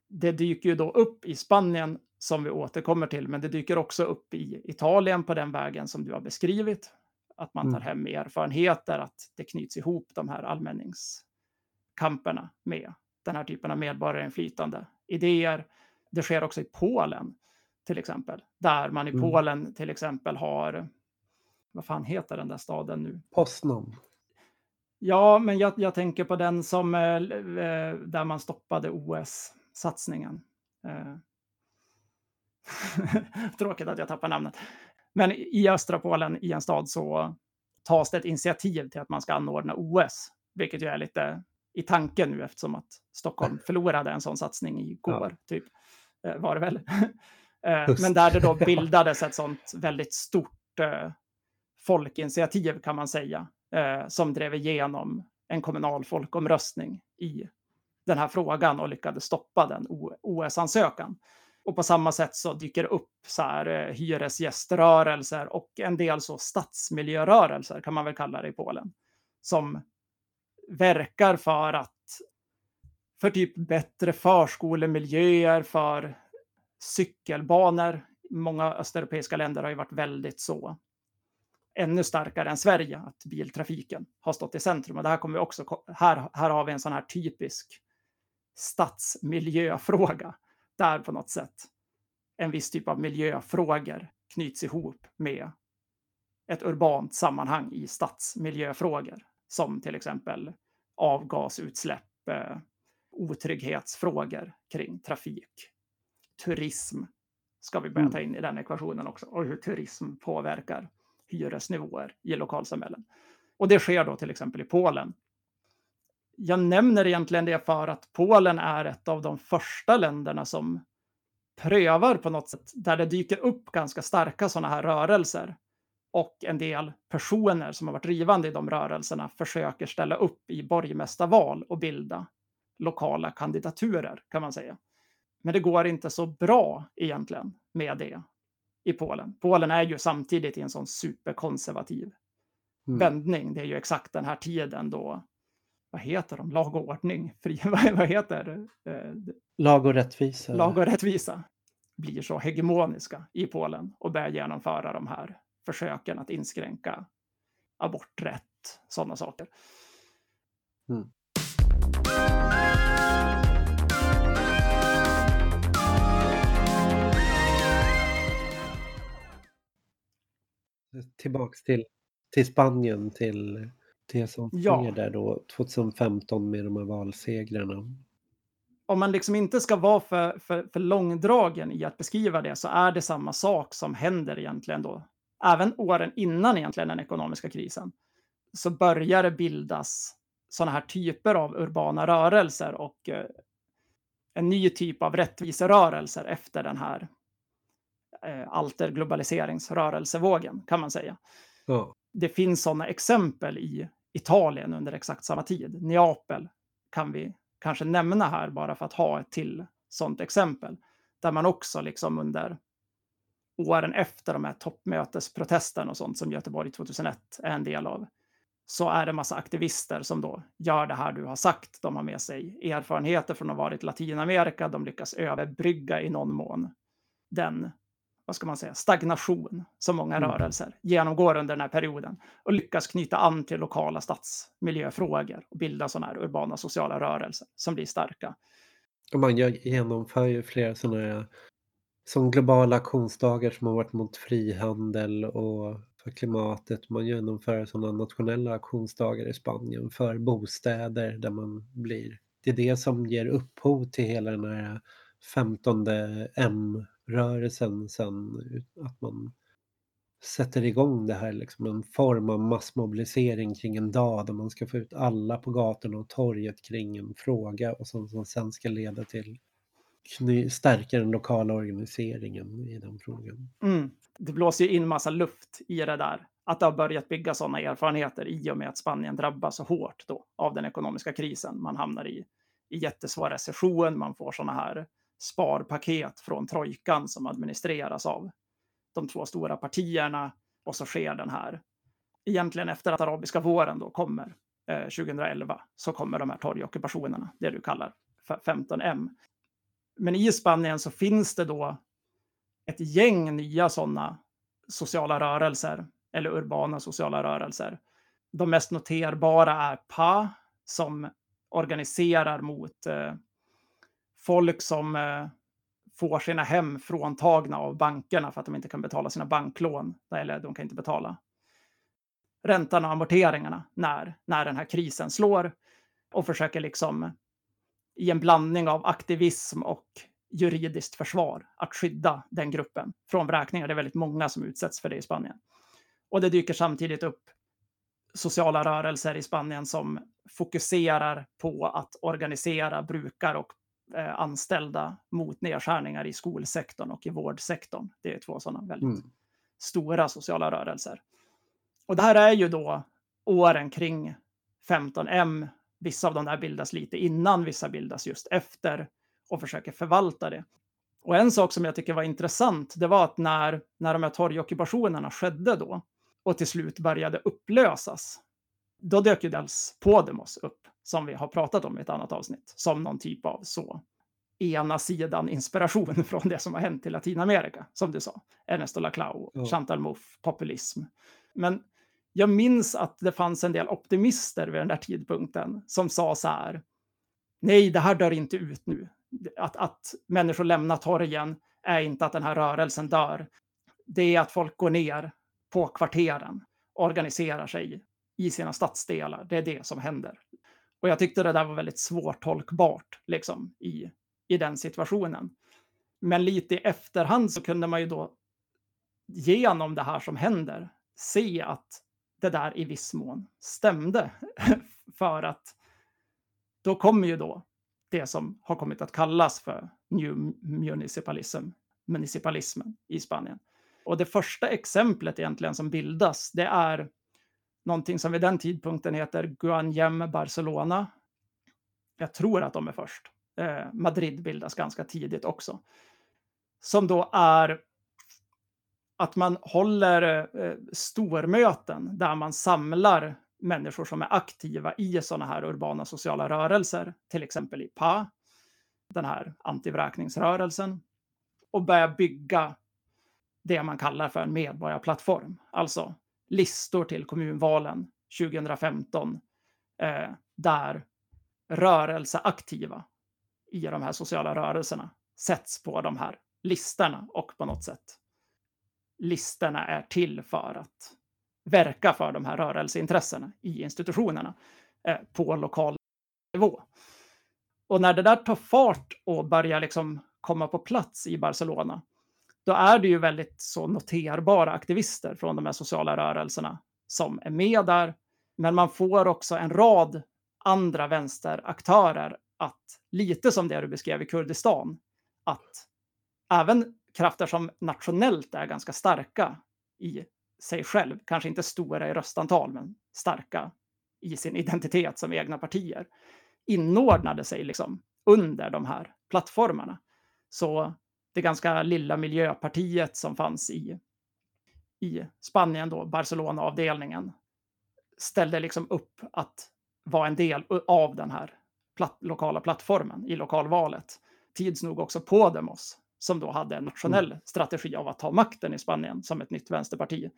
Det dyker ju då upp i Spanien, som vi återkommer till, men det dyker också upp i Italien på den vägen som du har beskrivit. att man tar Mm. hem erfarenheter, att det knyts ihop de här allmänningskamperna med den här typen av medborgarinflytande. Idéer. Det sker också i Polen till exempel, där man i Mm. Polen till exempel har, vad fan heter den där staden nu? Poznan. Ja, men jag, jag tänker på den som, eh, eh, där man stoppade OS-satsningen. Eh. Tråkigt att jag tappar namnet. Men i östra Polen, i en stad, så tas det ett initiativ till att man ska anordna OS, vilket ju är lite i tanken nu eftersom att Stockholm förlorade en sån satsning igår, typ, eh, var det väl. Eh, Men där det då ja. bildades ett sånt väldigt stort folkinitiativ kan man säga, eh, som drev igenom en kommunal folkomröstning i den här frågan och lyckades stoppa den OS-ansökan. Och på samma sätt så dyker det upp så här, eh, hyresgäströrelser och en del så stadsmiljörörelser kan man väl kalla det i Polen, som verkar för att för typ bättre förskolemiljöer, för cykelbanor. Många östeuropeiska länder har ju varit väldigt så ännu starkare än Sverige, att biltrafiken har stått i centrum. Och det här kommer vi också, här, här har vi en sån här typisk stadsmiljöfråga, där på något sätt en viss typ av miljöfrågor knyts ihop med ett urbant sammanhang i stadsmiljöfrågor, som till exempel avgasutsläpp, eh, otrygghetsfrågor kring trafik, turism ska vi börja Mm. ta in i den ekvationen också, och hur turism påverkar hyresnivåer i lokalsamhällen. Och det sker då till exempel i Polen. Jag nämner egentligen det för att Polen är ett av de första länderna som prövar på något sätt, där det dyker upp ganska starka sådana här rörelser och en del personer som har varit drivande i de rörelserna försöker ställa upp i borgmästarval och bilda lokala kandidaturer kan man säga. Men det går inte så bra egentligen med det i Polen. Polen är ju samtidigt i en sån superkonservativ Mm. vändning. Det är ju exakt den här tiden då, vad heter de, lag och ordning, fri, vad, heter eh, Lag och rättvisa. lag och rättvisa blir så hegemoniska i Polen och börjar genomföra de här försöken att inskränka aborträtt, sådana saker. Mm. Tillbaks till, till Spanien, till det som Ja. sker där då 2015 med de här valsegrarna. Om man liksom inte ska vara för, för, för långdragen i att beskriva det så är det samma sak som händer egentligen då. Även åren innan egentligen den ekonomiska krisen så börjar det bildas sådana här typer av urbana rörelser och eh, en ny typ av rättviserörelser efter den här eh, alterglobaliseringsrörelsevågen kan man säga. Ja. Det finns sådana exempel i Italien under exakt samma tid. Neapel kan vi kanske nämna här bara för att ha ett till sådant exempel. Där man också liksom under åren efter de här toppmötesprotesterna och sånt som Göteborg 2001 är en del av, så är det massa aktivister som då gör det här du har sagt. De har med sig erfarenheter från att ha varit i Latinamerika. De lyckas överbrygga i någon mån den, vad ska man säga, stagnation som många Mm. rörelser genomgår under den här perioden och lyckas knyta an till lokala stadsmiljöfrågor och bilda sådana här urbana sociala rörelser som blir starka. Och man genomför ju flera sådana här som globala aktionsdagar som har varit mot frihandel och för klimatet. Man genomför sådana nationella aktionsdagar i Spanien för bostäder där man blir... Det är det som ger upphov till hela den här 15 rörelsen, sen. Att man sätter igång det här, liksom en form av massmobilisering kring en dag där man ska få ut alla på gatorna och torget kring en fråga och som, som sen ska leda till stärka den lokala organiseringen i den frågan. Mm. Det blåser ju in massa luft i det där. Att det har börjat bygga sådana erfarenheter i och med att Spanien drabbas så hårt då av den ekonomiska krisen. Man hamnar i, i jättesvår recession, man får sådana här sparpaket från trojkan som administreras av de två stora partierna och så sker den här, egentligen efter att arabiska våren då kommer eh, 2011, så kommer de här torgockupationerna, det du kallar för 15M. Men i Spanien så finns det då ett gäng nya sådana sociala rörelser eller urbana sociala rörelser. De mest noterbara är PA som organiserar mot eh, folk som eh, får sina hem fråntagna av bankerna för att de inte kan betala sina banklån. Eller de kan inte betala räntan och amorteringarna när, när den här krisen slår. Och försöker liksom i en blandning av aktivism och juridiskt försvar att skydda den gruppen från vräkningar. Det är väldigt många som utsätts för det i Spanien. Och det dyker samtidigt upp sociala rörelser i Spanien som fokuserar på att organisera brukare och eh, anställda mot nedskärningar i skolsektorn och i vårdsektorn. Det är två sådana väldigt mm. stora sociala rörelser. Och det här är ju då åren kring 15M. Vissa av de där bildas lite innan, vissa bildas just efter och försöker förvalta det. Och en sak som jag tycker var intressant, det var att när, när de här torgockupationerna skedde då och till slut började upplösas, då dök ju dels Podemos upp, som vi har pratat om i ett annat avsnitt, som någon typ av så ena sidan inspiration från det som har hänt i Latinamerika, som du sa. Ernesto Laclau, ja. Chantal Mouffe, populism. Men jag minns att det fanns en del optimister vid den där tidpunkten som sa så här, nej, det här dör inte ut nu. Att, att människor lämnar torgen är inte att den här rörelsen dör. Det är att folk går ner på kvarteren, organiserar sig i sina stadsdelar. Det är det som händer. Och jag tyckte det där var väldigt svårtolkbart liksom, i, i den situationen. Men lite i efterhand så kunde man ju då genom det här som händer se att det där i viss mån stämde. för att då kommer ju då det som har kommit att kallas för New Municipalism, municipalismen i Spanien. Och det första exemplet egentligen som bildas, det är någonting som vid den tidpunkten heter Guanyem Barcelona. Jag tror att de är först. Eh, Madrid bildas ganska tidigt också. Som då är att man håller eh, stormöten där man samlar människor som är aktiva i sådana här urbana sociala rörelser, till exempel i PA, den här antivräkningsrörelsen, och börjar bygga det man kallar för en medborgarplattform, alltså listor till kommunvalen 2015 eh, där rörelseaktiva i de här sociala rörelserna sätts på de här listorna och på något sätt listorna är till för att verka för de här rörelseintressena i institutionerna eh, på lokal nivå. Och när det där tar fart och börjar liksom komma på plats i Barcelona, då är det ju väldigt så noterbara aktivister från de här sociala rörelserna som är med där. Men man får också en rad andra vänsteraktörer att, lite som det du beskrev i Kurdistan, att även krafter som nationellt är ganska starka i sig själv, kanske inte stora i röstantal, men starka i sin identitet som egna partier, inordnade sig liksom under de här plattformarna. Så det ganska lilla miljöpartiet som fanns i, i Spanien, då, Barcelona-avdelningen, ställde liksom upp att vara en del av den här platt, lokala plattformen i lokalvalet. Tids nog också Podemos, som då hade en nationell mm. strategi av att ta makten i Spanien som ett nytt vänsterparti.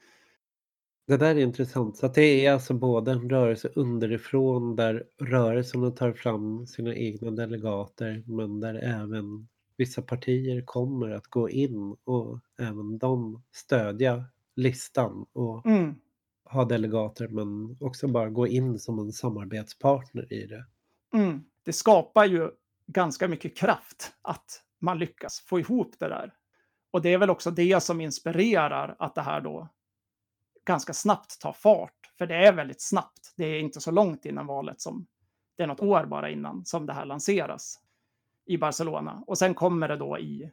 Det där är intressant. Så det är alltså både en rörelse underifrån där rörelserna tar fram sina egna delegater men där även vissa partier kommer att gå in och även de stödja listan och mm. ha delegater men också bara gå in som en samarbetspartner i det. Mm. Det skapar ju ganska mycket kraft att man lyckas få ihop det där. Och det är väl också det som inspirerar att det här då ganska snabbt tar fart. För det är väldigt snabbt. Det är inte så långt innan valet som det är något år bara innan som det här lanseras i Barcelona. Och sen kommer det då i,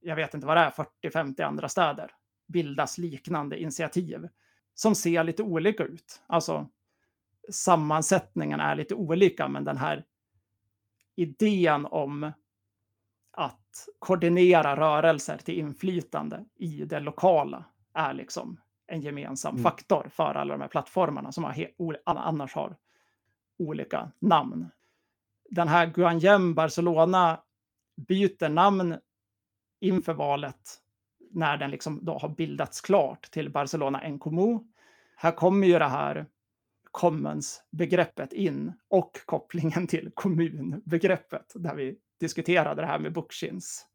jag vet inte vad det är, 40-50 andra städer bildas liknande initiativ som ser lite olika ut. Alltså sammansättningen är lite olika, men den här idén om att koordinera rörelser till inflytande i det lokala är liksom en gemensam mm. faktor för alla de här plattformarna som har annars har olika namn. Den här Guanyem Barcelona byter namn inför valet när den liksom då har bildats klart till Barcelona en kommun. Här kommer ju det här commons-begreppet in och kopplingen till kommunbegreppet där vi diskuterade det här med Bookchins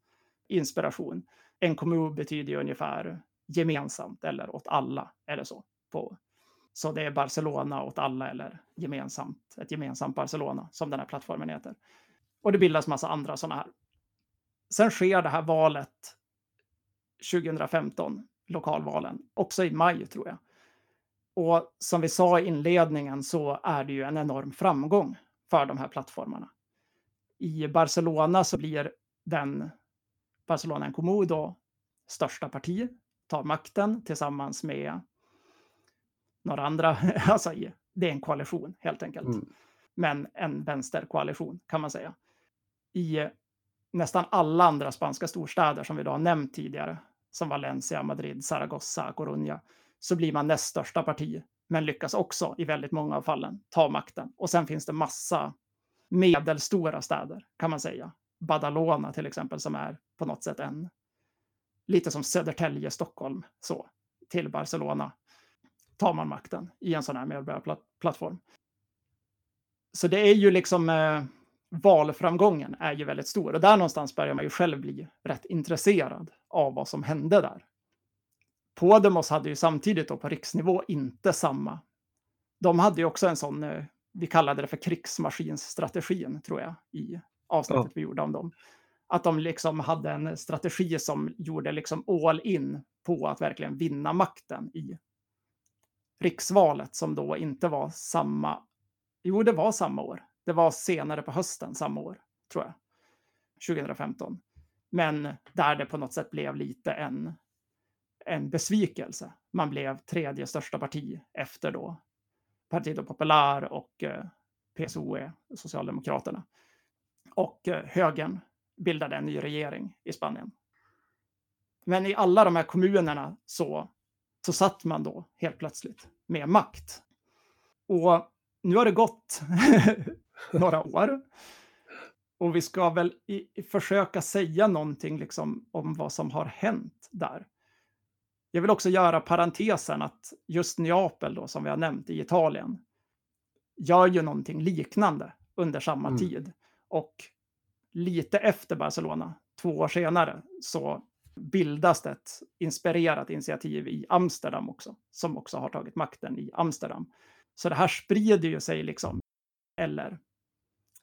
inspiration. En kommun betyder ju ungefär gemensamt eller åt alla, eller så. På. Så det är Barcelona åt alla eller gemensamt, ett gemensamt Barcelona som den här plattformen heter. Och det bildas massa andra sådana här. Sen sker det här valet 2015, lokalvalen, också i maj tror jag. Och som vi sa i inledningen så är det ju en enorm framgång för de här plattformarna. I Barcelona så blir den Barcelona en kommun då största parti, tar makten tillsammans med några andra. Alltså, det är en koalition helt enkelt. Mm. Men en vänsterkoalition kan man säga. I nästan alla andra spanska storstäder som vi då har nämnt tidigare, som Valencia, Madrid, Zaragoza, Coruña, så blir man näst största parti, men lyckas också i väldigt många av fallen ta makten. Och sen finns det massa medelstora städer, kan man säga. Badalona till exempel, som är på något sätt en, lite som Södertälje, Stockholm, så, till Barcelona tar man makten i en sån här medborgarplattform. Så det är ju liksom eh, valframgången är ju väldigt stor och där någonstans börjar man ju själv bli rätt intresserad av vad som hände där. Podemos hade ju samtidigt då på riksnivå inte samma. De hade ju också en sån, eh, vi kallade det för krigsmaskinsstrategin tror jag, i avsnittet ja. vi gjorde om dem. Att de liksom hade en strategi som gjorde liksom all in på att verkligen vinna makten i riksvalet som då inte var samma. Jo, det var samma år. Det var senare på hösten samma år, tror jag. 2015. Men där det på något sätt blev lite en en besvikelse. Man blev tredje största parti efter då Partido Popular och eh, PSOE, Socialdemokraterna. Och eh, högern bildade en ny regering i Spanien. Men i alla de här kommunerna så, så satt man då helt plötsligt med makt. Och nu har det gått några år. Och vi ska väl i, försöka säga någonting liksom om vad som har hänt där. Jag vill också göra parentesen att just Neapel då, som vi har nämnt i Italien, gör ju någonting liknande under samma mm. tid. Och lite efter Barcelona, två år senare, så bildas det ett inspirerat initiativ i Amsterdam också, som också har tagit makten i Amsterdam. Så det här sprider ju sig liksom, eller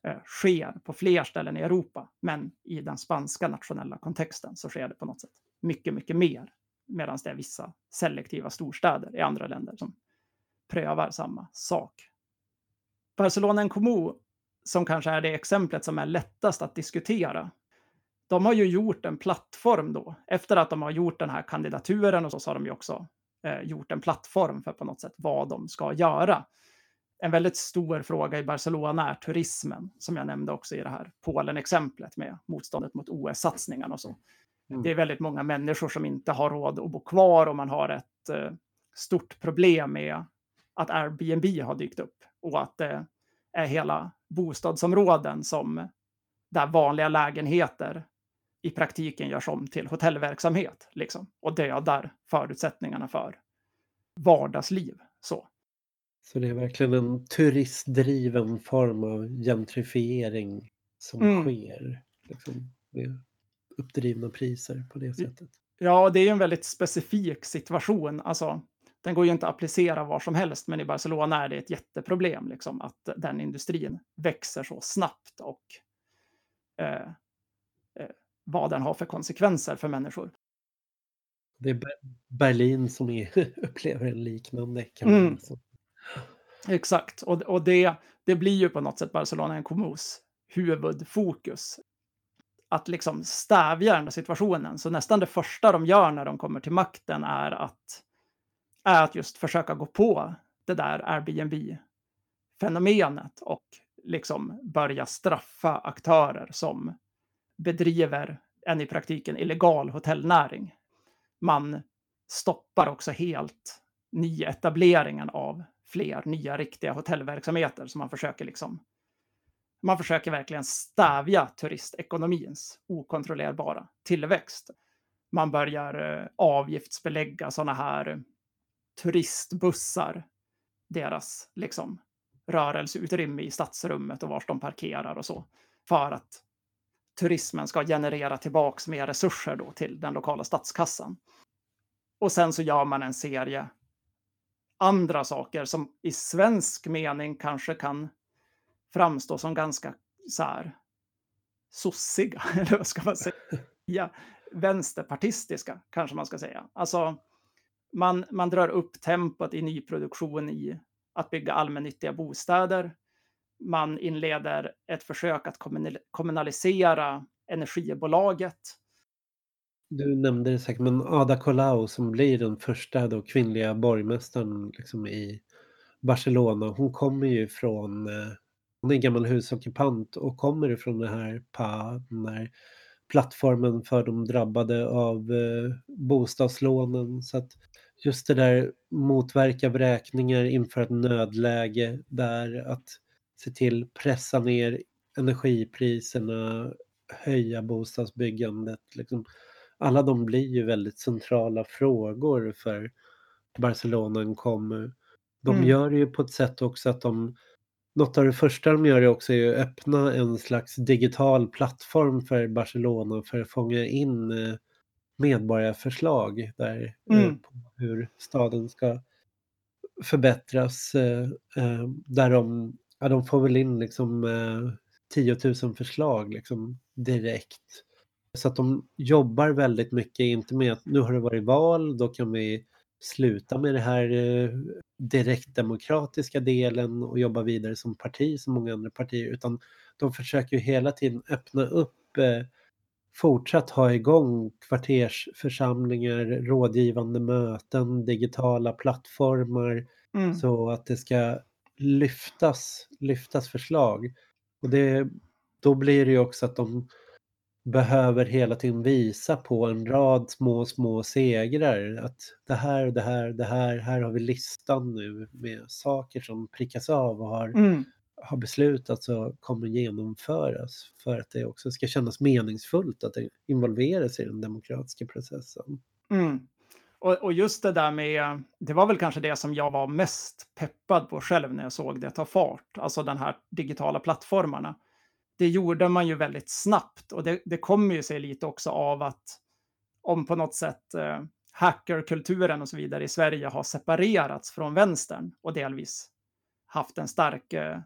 eh, sker på fler ställen i Europa, men i den spanska nationella kontexten så sker det på något sätt mycket, mycket mer Medan det är vissa selektiva storstäder i andra länder som prövar samma sak. Barcelona en kommun, som kanske är det exemplet som är lättast att diskutera, de har ju gjort en plattform då. Efter att de har gjort den här kandidaturen och så, så har de ju också eh, gjort en plattform för på något sätt vad de ska göra. En väldigt stor fråga i Barcelona är turismen, som jag nämnde också i det här Polen-exemplet med motståndet mot OS-satsningarna och så. Mm. Det är väldigt många människor som inte har råd att bo kvar och man har ett eh, stort problem med att Airbnb har dykt upp och att det är hela bostadsområden som där vanliga lägenheter i praktiken görs om till hotellverksamhet liksom, och dödar förutsättningarna för vardagsliv. Så. Så det är verkligen en turistdriven form av gentrifiering som mm. sker. Liksom. Det uppdrivna priser på det sättet. Ja, det är en väldigt specifik situation. Alltså, den går ju inte att applicera var som helst, men i Barcelona är det ett jätteproblem liksom, att den industrin växer så snabbt och eh, eh, vad den har för konsekvenser för människor. Det är Berlin som är, upplever en liknande. Mm. Exakt, och, och det, det blir ju på något sätt Barcelona en kommuns huvudfokus att liksom stävja den där situationen. Så nästan det första de gör när de kommer till makten är att, är att just försöka gå på det där Airbnb-fenomenet och liksom börja straffa aktörer som bedriver en i praktiken illegal hotellnäring. Man stoppar också helt nyetableringen av fler nya riktiga hotellverksamheter Så man försöker liksom man försöker verkligen stävja turistekonomins okontrollerbara tillväxt. man börjar eh, avgiftsbelägga sådana här turistbussar, deras liksom rörelseutrymme i stadsrummet och vart de parkerar och så, för att turismen ska generera tillbaks mer resurser då till den lokala statskassan. Och sen så gör man en serie andra saker som i svensk mening kanske kan framstå som ganska så här sossiga, eller vad ska man säga? Vänsterpartistiska kanske man ska säga. Alltså, man, man drar upp tempot i nyproduktion i att bygga allmännyttiga bostäder. Man inleder ett försök att kommunalisera energibolaget. Du nämnde det säkert, men Ada Colau som blir den första då kvinnliga borgmästaren liksom i Barcelona, hon kommer ju från, eh, hon är gammal husockupant och kommer ifrån det här PA, den här plattformen för de drabbade av eh, bostadslånen. Så att just det där motverka vräkningar inför ett nödläge där att se till pressa ner energipriserna, höja bostadsbyggandet. Liksom. Alla de blir ju väldigt centrala frågor för Barcelona kommer. De mm. gör det ju på ett sätt också att de något av det första de gör är också att öppna en slags digital plattform för Barcelona för att fånga in eh, medborgarförslag där eh, mm. på hur staden ska förbättras. Eh, där de, ja, de får väl in liksom 10 000 förslag liksom direkt. Så att de jobbar väldigt mycket, inte med att nu har det varit val, då kan vi sluta med det här eh, direktdemokratiska delen och jobba vidare som parti som många andra partier utan de försöker ju hela tiden öppna upp eh, fortsatt ha igång kvartersförsamlingar, rådgivande möten, digitala plattformar mm. så att det ska lyftas, lyftas förslag. Och det, då blir det ju också att de behöver hela tiden visa på en rad små, små segrar. Att det här, det här, det här, här har vi listan nu med saker som prickas av och har, mm. har beslutats och kommer genomföras för att det också ska kännas meningsfullt att involvera sig i den demokratiska processen. Mm. Och, och, just det där med, det var väl kanske det som jag var mest peppad på själv när jag såg det ta fart, alltså den här digitala plattformarna. Det gjorde man ju väldigt snabbt och det, det kommer ju sig lite också av att om på något sätt eh, hackerkulturen och så vidare i Sverige har separerats från vänstern och delvis haft en stark, eh,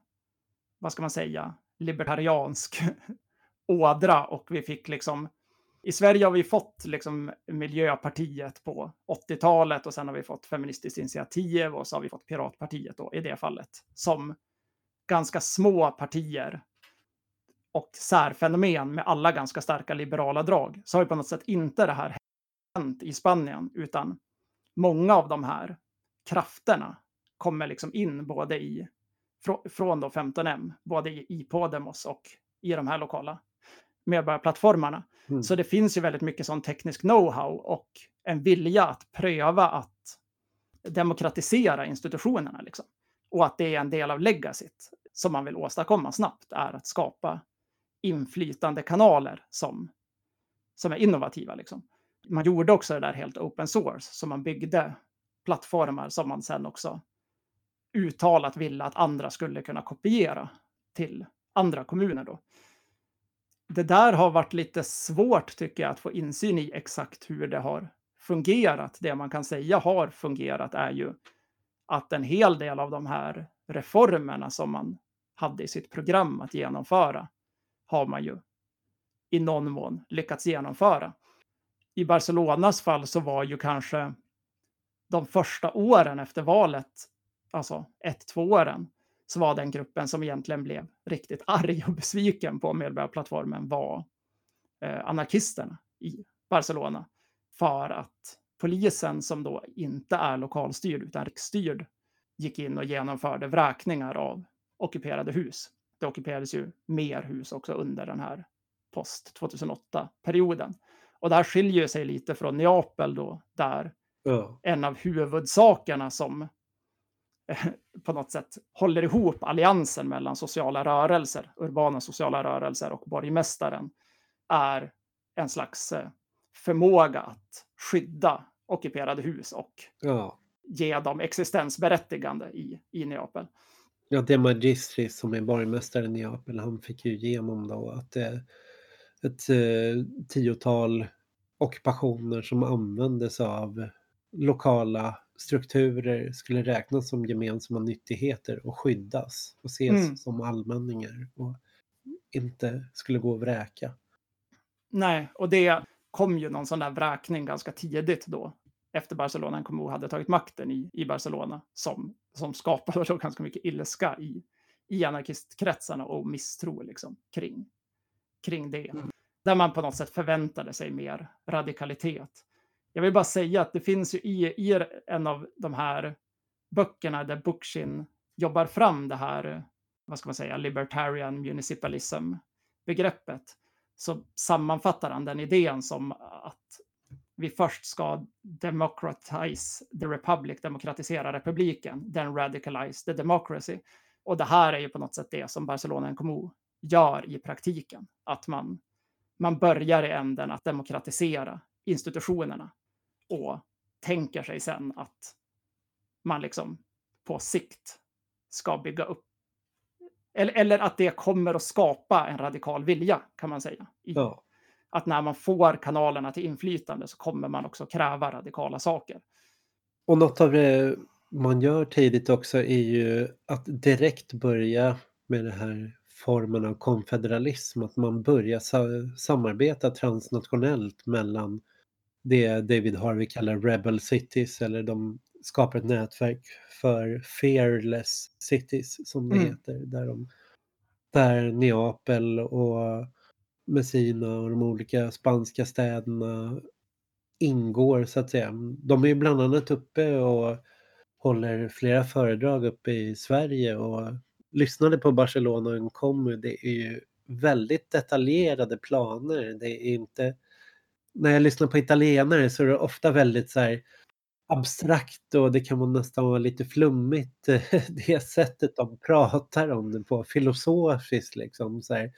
vad ska man säga, libertariansk ådra och vi fick liksom i Sverige har vi fått liksom Miljöpartiet på 80-talet och sen har vi fått Feministiskt initiativ och så har vi fått Piratpartiet då i det fallet som ganska små partier och särfenomen med alla ganska starka liberala drag. Så har ju på något sätt inte det här hänt i Spanien utan många av de här krafterna kommer liksom in både i från då 15M, både i, i Podemos och i de här lokala medborgarplattformarna. Mm. Så det finns ju väldigt mycket sån teknisk know-how och en vilja att pröva att demokratisera institutionerna. Liksom. Och att det är en del av legacyt som man vill åstadkomma snabbt är att skapa inflytande kanaler som, som är innovativa. Liksom. Man gjorde också det där helt open source, så man byggde plattformar som man sen också uttalat ville att andra skulle kunna kopiera till andra kommuner. Då. Det där har varit lite svårt tycker jag att få insyn i exakt hur det har fungerat. Det man kan säga har fungerat är ju att en hel del av de här reformerna som man hade i sitt program att genomföra har man ju i någon mån lyckats genomföra. I Barcelonas fall så var ju kanske de första åren efter valet, alltså ett, två åren, så var den gruppen som egentligen blev riktigt arg och besviken på Medborgarplattformen var eh, anarkisterna i Barcelona. För att polisen som då inte är lokalstyrd utan riksstyrd gick in och genomförde vräkningar av ockuperade hus det ockuperades ju mer hus också under den här post 2008-perioden. Och det här skiljer sig lite från Neapel då, där ja. en av huvudsakerna som på något sätt håller ihop alliansen mellan sociala rörelser, urbana sociala rörelser och borgmästaren är en slags eh, förmåga att skydda ockuperade hus och Ja. ge dem existensberättigande i, i Neapel. Ja, De Magistris som är borgmästare i Neapel, han fick ju igenom då att eh, ett eh, tiotal ockupationer som användes av lokala strukturer skulle räknas som gemensamma nyttigheter och skyddas och ses Mm. som allmänningar och inte skulle gå att vräka. Nej, och det kom ju någon sån där vräkning ganska tidigt då, efter Barcelona NKMO hade tagit makten i, i Barcelona, som, som skapade då ganska mycket ilska i, i anarkistkretsarna och misstro liksom, kring, kring det. Där man på något sätt förväntade sig mer radikalitet. Jag vill bara säga att det finns ju i, i en av de här böckerna där Bookchin jobbar fram det här, vad ska man säga, libertarian municipalism-begreppet, så sammanfattar han den idén som att vi först ska democratize the republic, demokratisera republiken, then radicalize the democracy. Och det här är ju på något sätt det som Barcelona NKMO gör i praktiken, att man, man börjar i änden att demokratisera institutionerna och tänker sig sen att man liksom på sikt ska bygga upp eller, eller att det kommer att skapa en radikal vilja, kan man säga. I, Ja. Att när man får kanalerna till inflytande så kommer man också kräva radikala saker. Och något av det man gör tidigt också är ju att direkt börja med den här formen av konfederalism, att man börjar sa- samarbeta transnationellt mellan det David Harvey kallar rebel cities eller de skapar ett nätverk för fearless cities som det Mm. heter. Där, de, där Neapel och Messina och de olika spanska städerna ingår så att säga. De är ju bland annat uppe och håller flera föredrag uppe i Sverige och lyssnade på Barcelona och Nkomo. Det är ju väldigt detaljerade planer. Det är inte... När jag lyssnar på italienare så är det ofta väldigt så här abstrakt och det kan nästan vara lite flummigt det sättet de pratar om det på, filosofiskt liksom. Så här.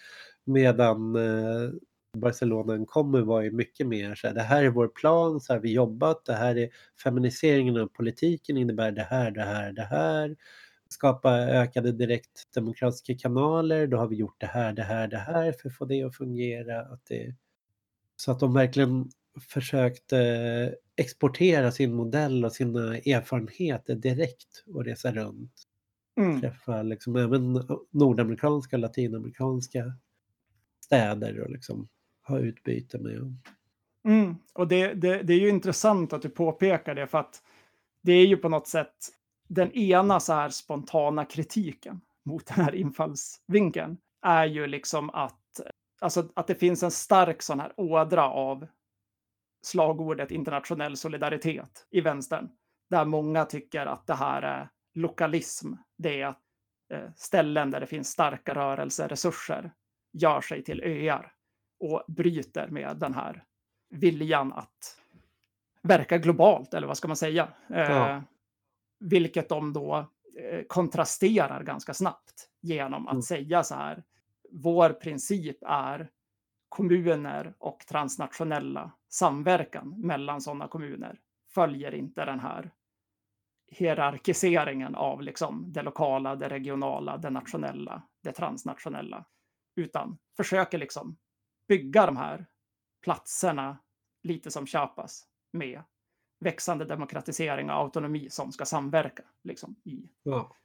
Medan eh, Barcelona kommer var ju mycket mer så här, det här är vår plan, så här har vi jobbat, det här är feminiseringen av politiken innebär det här, det här, det här. Skapa ökade direktdemokratiska kanaler, då har vi gjort det här, det här, det här för att få det att fungera. Att det, så att de verkligen försökte exportera sin modell och sina erfarenheter direkt och resa runt. Mm. Träffa liksom även nordamerikanska och latinamerikanska städer och liksom ha utbyte med. Mm. Och det, det, det är ju intressant att du påpekar det, för att det är ju på något sätt den ena så här spontana kritiken mot den här infallsvinkeln är ju liksom att, alltså att det finns en stark sån här ådra av slagordet internationell solidaritet i vänstern, där många tycker att det här är lokalism. Det är att eh, ställen där det finns starka rörelseresurser gör sig till öar och bryter med den här viljan att verka globalt, eller vad ska man säga? Eh, Ja. Vilket de då eh, kontrasterar ganska snabbt genom att Mm. säga så här. Vår princip är kommuner och transnationella samverkan mellan sådana kommuner följer inte den här hierarkiseringen av liksom det lokala, det regionala, det nationella, det transnationella, utan försöker liksom bygga de här platserna lite som Chiapas med växande demokratisering och autonomi som ska samverka liksom, i Ja.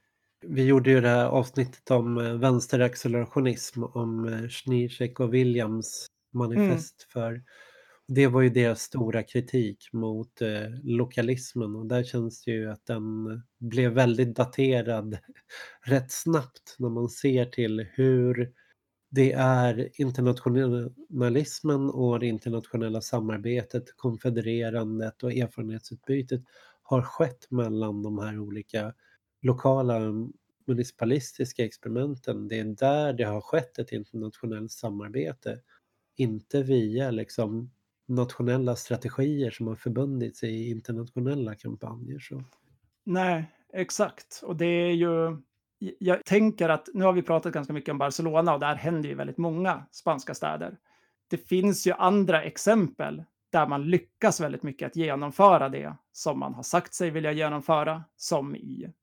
Vi gjorde ju det här avsnittet om eh, vänsteraccelerationism om eh, Zizek och Williams manifest för det var ju deras stora kritik mot eh, lokalismen och där känns det ju att den blev väldigt daterad rätt snabbt när man ser till hur det är internationalismen och det internationella samarbetet, konfedererandet och erfarenhetsutbytet har skett mellan de här olika lokala municipalistiska experimenten. Det är där det har skett ett internationellt samarbete. Inte via liksom nationella strategier som har förbundit sig i internationella kampanjer. Så. Nej, exakt. Och det är ju... Jag tänker att nu har vi pratat ganska mycket om Barcelona och där händer ju väldigt många spanska städer. Det finns ju andra exempel där man lyckas väldigt mycket att genomföra det som man har sagt sig vilja genomföra, som i,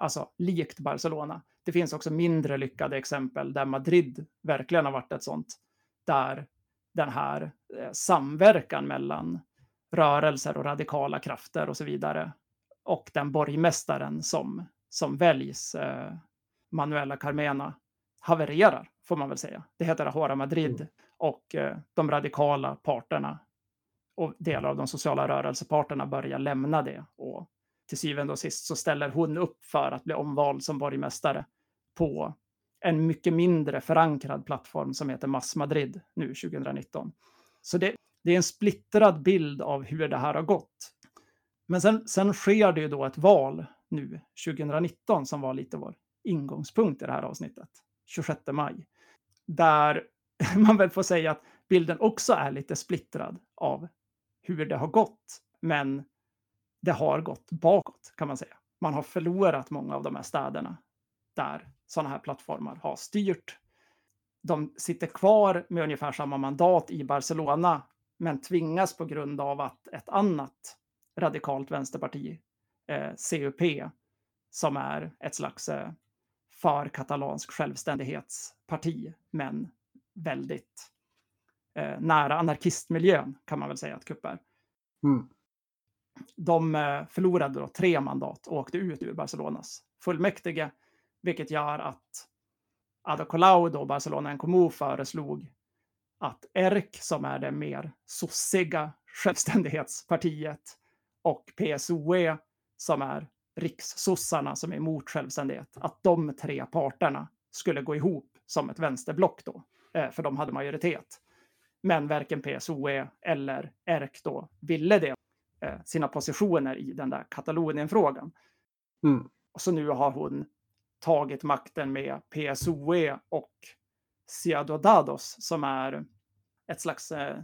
alltså likt Barcelona. Det finns också mindre lyckade exempel där Madrid verkligen har varit ett sånt, där den här eh, samverkan mellan rörelser och radikala krafter och så vidare och den borgmästaren som, som väljs, eh, Manuela Carmena, havererar, får man väl säga. Det heter Ahora Madrid mm. och eh, de radikala parterna och delar av de sociala rörelseparterna börjar lämna det. Och till syvende och sist så ställer hon upp för att bli omvald som borgmästare på en mycket mindre förankrad plattform som heter Mass Madrid nu 2019. Så det, det är en splittrad bild av hur det här har gått. Men sen, sen sker det ju då ett val nu 2019 som var lite vår ingångspunkt i det här avsnittet. 26 maj. Där man väl får säga att bilden också är lite splittrad av hur det har gått. Men det har gått bakåt kan man säga. Man har förlorat många av de här städerna där sådana här plattformar har styrt. De sitter kvar med ungefär samma mandat i Barcelona, men tvingas på grund av att ett annat radikalt vänsterparti, eh, CUP, som är ett slags eh, för katalansk självständighetsparti, men väldigt eh, nära anarkistmiljön kan man väl säga att CUP är. Mm. De eh, förlorade då tre mandat och åkte ut ur Barcelonas fullmäktige, vilket gör att Ada Colau, då Barcelona en kommun föreslog att ERK, som är det mer sossiga självständighetspartiet, och PSOE, som är rikssossarna som är emot självständighet, att de tre parterna skulle gå ihop som ett vänsterblock då, eh, för de hade majoritet. Men varken PSOE eller ERK då ville det, sina positioner i den där Katalonienfrågan. Mm. Och så nu har hon tagit makten med PSOE och Ciudadados som är ett slags eh,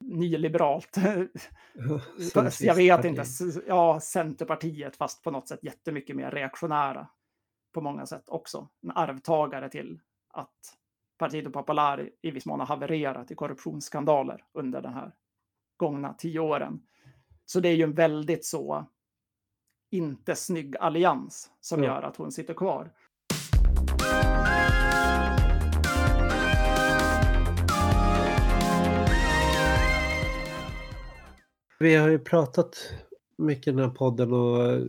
nyliberalt, jag vet inte, ja, Centerpartiet fast på något sätt jättemycket mer reaktionära på många sätt också. En arvtagare till att Partido Popular i viss mån har havererat i korruptionsskandaler under den här gångna tio åren. Så det är ju en väldigt så inte snygg allians som ja. gör att hon sitter kvar. Vi har ju pratat mycket i den här podden och,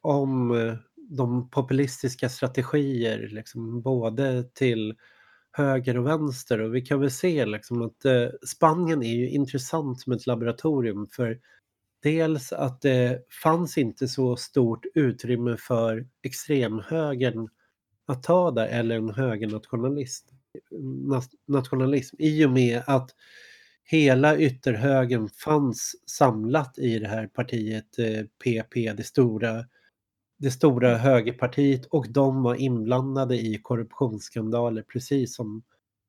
om eh, de populistiska strategier, liksom, både till höger och vänster. Och vi kan väl se liksom, att eh, Spanien är ju intressant som ett laboratorium för dels att det fanns inte så stort utrymme för extremhögern att ta där eller en högernationalism. nationalism i och med att hela ytterhögern fanns samlat i det här partiet eh, PP, det stora, det stora högerpartiet och de var inblandade i korruptionsskandaler precis som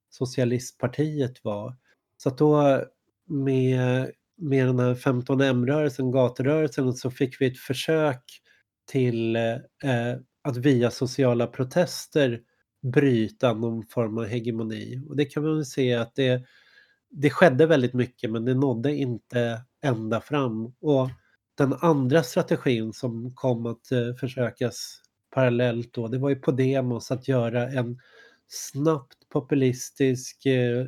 socialistpartiet var. Så att då med, med den här 15M-rörelsen, gaturörelsen, så fick vi ett försök till eh, att via sociala protester bryta någon form av hegemoni. Och det kan man väl se att det det skedde väldigt mycket men det nådde inte ända fram. Och den andra strategin som kom att eh, försökas parallellt då, det var ju Podemos att göra en snabbt populistisk eh,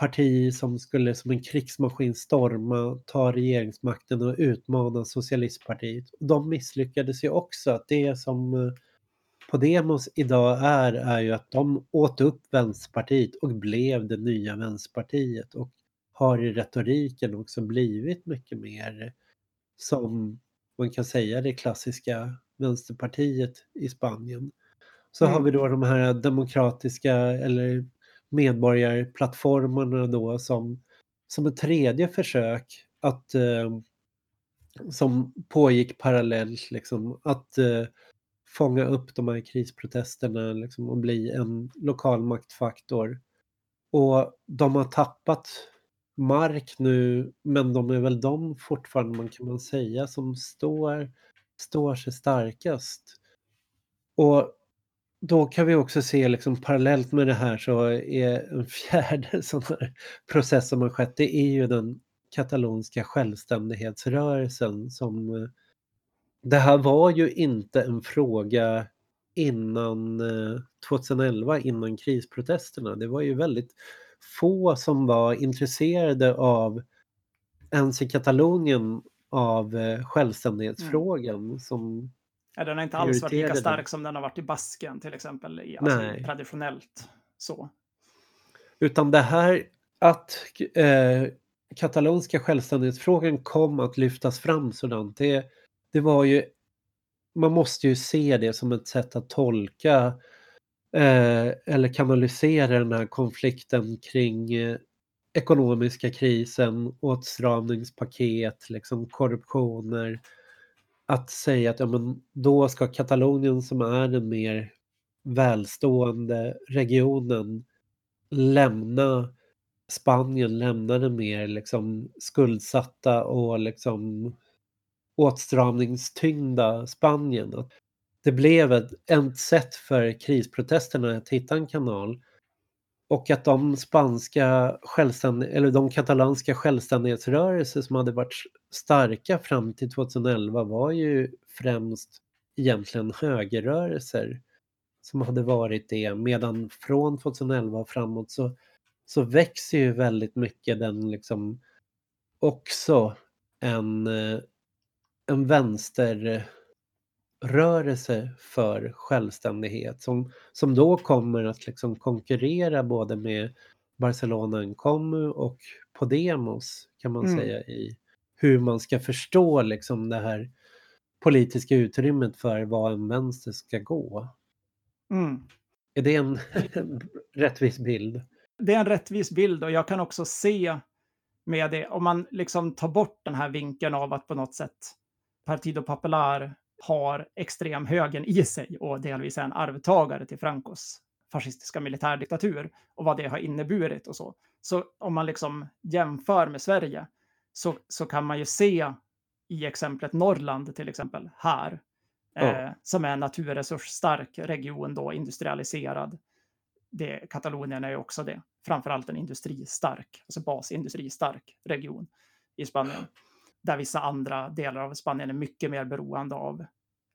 parti som skulle som en krigsmaskin storma, ta regeringsmakten och utmana socialistpartiet. De misslyckades ju också. Det som uh, Podemos idag är, är ju att de åt upp Vänsterpartiet och blev det nya Vänsterpartiet och har i retoriken också blivit mycket mer som man kan säga det klassiska Vänsterpartiet i Spanien. Så mm. har vi då de här demokratiska eller medborgarplattformarna då som, som ett tredje försök att eh, som pågick parallellt liksom att eh, fånga upp de här krisprotesterna liksom, och bli en lokal maktfaktor. Och de har tappat mark nu, men de är väl de fortfarande, man kan man säga, som står, står sig starkast. Och då kan vi också se liksom parallellt med det här så är en fjärde sån här process som har skett, det är ju den katalonska självständighetsrörelsen som... Eh, det här var ju inte en fråga innan 2011, eh, innan krisprotesterna. Det var ju väldigt få som var intresserade av, ens i Katalonien, av eh, självständighetsfrågan mm. som Ja, den har inte alls varit lika stark som den har varit i Basken till exempel, i, alltså, traditionellt så. Utan det här att eh, katalonska självständighetsfrågan kom att lyftas fram sådant, det, det var ju man måste ju se det som ett sätt att tolka eh, eller kanalisera den här konflikten kring eh, ekonomiska krisen, åtstramningspaket, liksom korruptioner. Att säga att ja, men då ska Katalonien som är den mer välstående regionen lämna Spanien, lämna den mer liksom skuldsatta och liksom åtstramningstyngda Spanien. Det blev ett, ett sätt för krisprotesterna att hitta en kanal och att de spanska självständig, eller de katalanska självständighetsrörelser som hade varit starka fram till 2011 var ju främst egentligen högerrörelser som hade varit det. Medan från 2011 och framåt så, så växer ju väldigt mycket den liksom också en eh, en vänster vänsterrörelse för självständighet som, som då kommer att liksom konkurrera både med Barcelona Nkomu och Podemos kan man mm. säga i hur man ska förstå liksom det här politiska utrymmet för vad en vänster ska gå. Mm. Är det en rättvis bild? Det är en rättvis bild och jag kan också se med det, om man liksom tar bort den här vinkeln av att på något sätt Partido Popular har extrem högern i sig och delvis är en arvtagare till Francos fascistiska militärdiktatur och vad det har inneburit och så. Så om man liksom jämför med Sverige så, så kan man ju se i exemplet Norrland till exempel här, mm. eh, som är en naturresursstark region då, industrialiserad. Det, Katalonien är ju också det, framförallt en industristark, alltså basindustristark region i Spanien där vissa andra delar av Spanien är mycket mer beroende av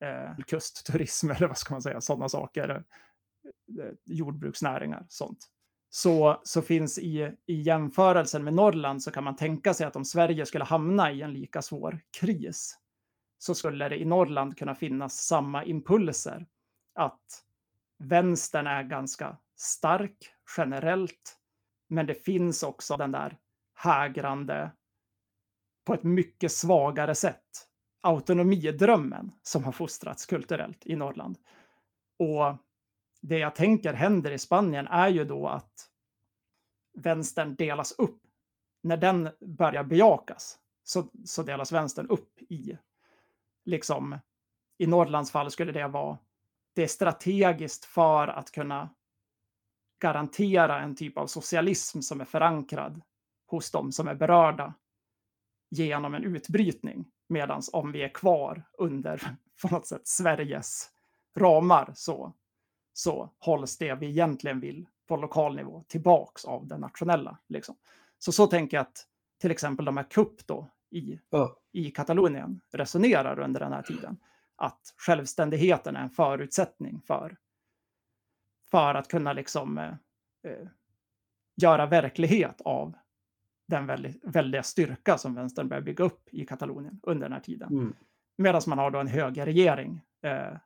eh, kustturism eller vad ska man säga, sådana saker. Eh, eh, jordbruksnäringar, sånt. Så, så finns i, i jämförelsen med Norrland så kan man tänka sig att om Sverige skulle hamna i en lika svår kris så skulle det i Norrland kunna finnas samma impulser. Att vänstern är ganska stark generellt, men det finns också den där hägrande på ett mycket svagare sätt autonomidrömmen som har fostrats kulturellt i Norrland. Och det jag tänker händer i Spanien är ju då att vänstern delas upp. När den börjar bejakas så, så delas vänstern upp i, liksom, i Norrlands fall skulle det vara, det är strategiskt för att kunna garantera en typ av socialism som är förankrad hos de som är berörda genom en utbrytning. Medan om vi är kvar under på något sätt Sveriges ramar så, så hålls det vi egentligen vill på lokal nivå tillbaks av det nationella. Liksom. Så så tänker jag att till exempel de här kupp då i, ja. i Katalonien resonerar under den här tiden. Att självständigheten är en förutsättning för, för att kunna liksom eh, eh göra verklighet av den väldigt, väldiga styrka som vänstern börjar bygga upp i Katalonien under den här tiden. Mm. Medan man har då en högerregering eh, eh,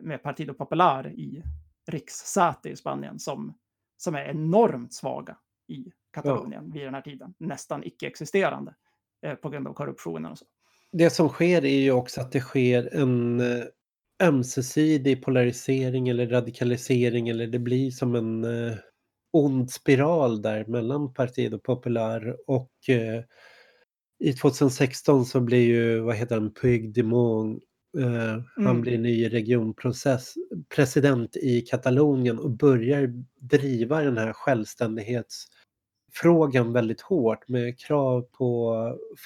med Partido Popular i rikssäte i Spanien som, som är enormt svaga i Katalonien ja. vid den här tiden. Nästan icke-existerande eh, på grund av korruptionen och så. Det som sker är ju också att det sker en eh, ömsesidig polarisering eller radikalisering eller det blir som en eh, ond spiral där mellan Partido Popular och eh, i 2016 så blir ju, vad heter han, Puigdemont, eh, mm. han blir ny regionprocess, president i Katalonien och börjar driva den här självständighetsfrågan väldigt hårt med krav på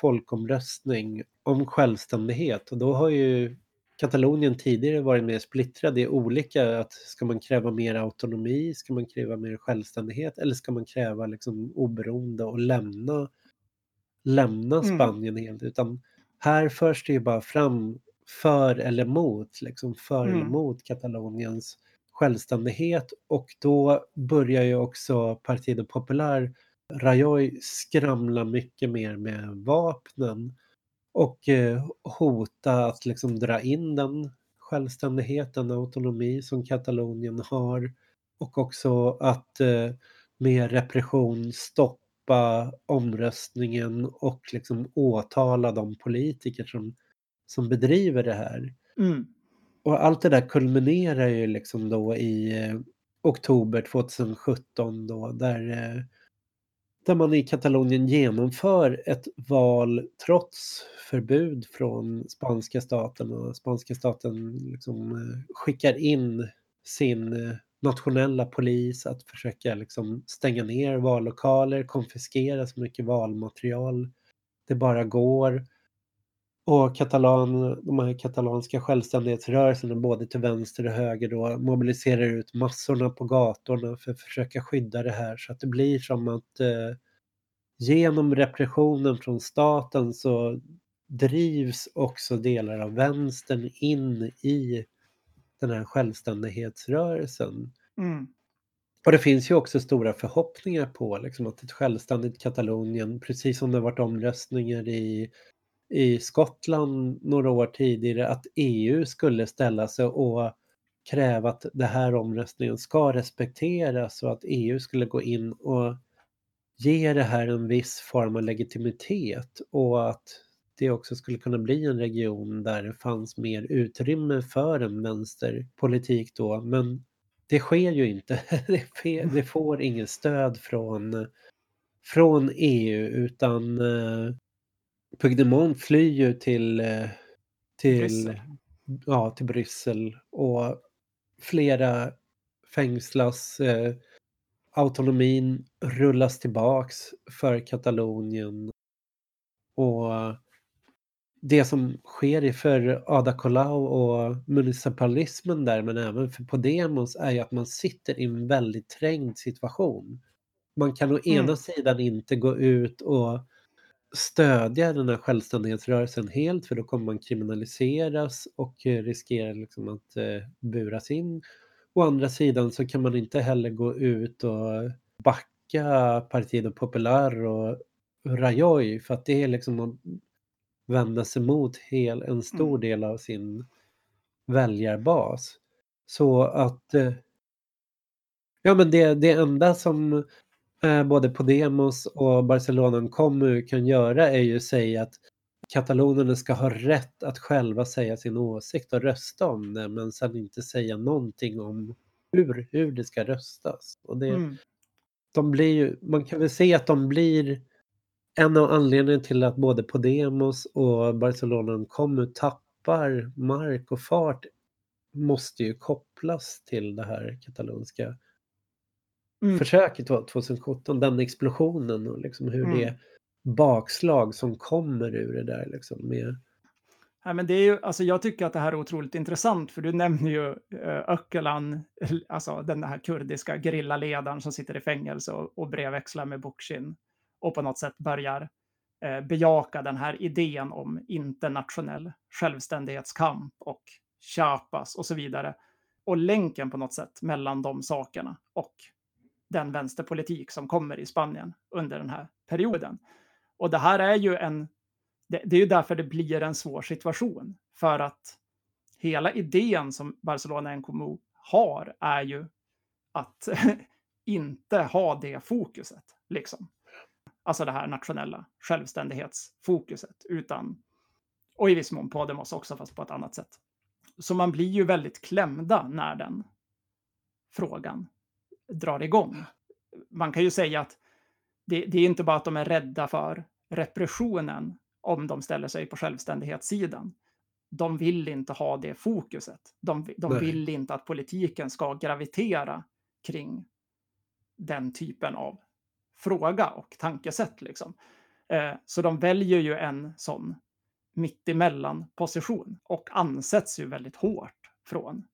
folkomröstning om självständighet och då har ju Katalonien tidigare varit mer splittrad i olika, att ska man kräva mer autonomi, ska man kräva mer självständighet eller ska man kräva liksom oberoende och lämna lämna Mm. Spanien helt utan här förs det ju bara fram för eller mot, liksom för eller Mm. mot Kataloniens självständighet och då börjar ju också Partido Popular, Rajoy, skramla mycket mer med vapnen och eh, hota att liksom dra in den självständighet, den autonomi som Katalonien har och också att eh, med repression stoppa omröstningen och liksom åtala de politiker som, som bedriver det här. Mm. Och allt det där kulminerar ju liksom då i eh, oktober 2017 då där, där man i Katalonien genomför ett val trots förbud från spanska staten och spanska staten liksom eh, skickar in sin eh, nationella polis att försöka liksom stänga ner vallokaler, konfiskera så mycket valmaterial det bara går. Och katalan, de här katalanska självständighetsrörelserna både till vänster och höger då mobiliserar ut massorna på gatorna för att försöka skydda det här så att det blir som att eh, genom repressionen från staten så drivs också delar av vänstern in i den här självständighetsrörelsen. Mm. Och det finns ju också stora förhoppningar på liksom, att ett självständigt Katalonien, precis som det varit omröstningar i, i Skottland några år tidigare, att EU skulle ställa sig och kräva att det här omröstningen ska respekteras och att EU skulle gå in och ge det här en viss form av legitimitet och att det också skulle kunna bli en region där det fanns mer utrymme för en vänsterpolitik då. Men det sker ju inte. Det, fe- det får ingen stöd från, från EU utan Puigdemont flyr ju till, eh, till, Bryssel. ja, till Bryssel och flera fängslas. Eh, autonomin rullas tillbaks för Katalonien. Och det som sker i för Ada Colau och municipalismen där, men även för Podemos, är ju att man sitter i en väldigt trängd situation. Man kan å ena Mm. sidan inte gå ut och stödja den här självständighetsrörelsen helt, för då kommer man kriminaliseras och eh, riskerar liksom att eh, buras in. Å andra sidan så kan man inte heller gå ut och backa Partido Popular och Rajoy för att det är liksom att vända sig mot hel, en stor Mm. del av sin väljarbas. Så att eh, ja men det, det enda som eh, både Podemos och Barcelona Commu kan göra är ju säga att katalonerna ska ha rätt att själva säga sin åsikt och rösta om det men sen inte säga någonting om hur, hur det ska röstas. Och det, Mm. de blir ju, man kan väl se att de blir en av anledningarna till att både Podemos och Barcelona Commu tappar mark och fart måste ju kopplas till det här katalonska Mm. försöket var 2017, den explosionen och liksom hur Mm. det bakslag som kommer ur det där liksom med Nej, men det är ju, alltså jag tycker att det här är otroligt intressant, för du nämner ju eh, Öcalan, alltså den här kurdiska gerillaledaren som sitter i fängelse och, och brevväxlar med Bookchin och på något sätt börjar eh, bejaka den här idén om internationell självständighetskamp och Chiapas och så vidare. Och länken på något sätt mellan de sakerna och den vänsterpolitik som kommer i Spanien under den här perioden. Och det här är ju en det, det är ju därför det blir en svår situation. För att hela idén som Barcelona NKMO har är ju att inte ha det fokuset. Liksom. Alltså det här nationella självständighetsfokuset. Utan, och i viss mån Podemos också, fast på ett annat sätt. Så man blir ju väldigt klämda när den frågan drar igång. Man kan ju säga att det, det är inte bara att de är rädda för repressionen om de ställer sig på självständighetssidan. De vill inte ha det fokuset. De, de vill inte att politiken ska gravitera kring den typen av fråga och tankesätt. Liksom. Eh, så de väljer ju en sån mittemellan position och ansätts ju väldigt hårt från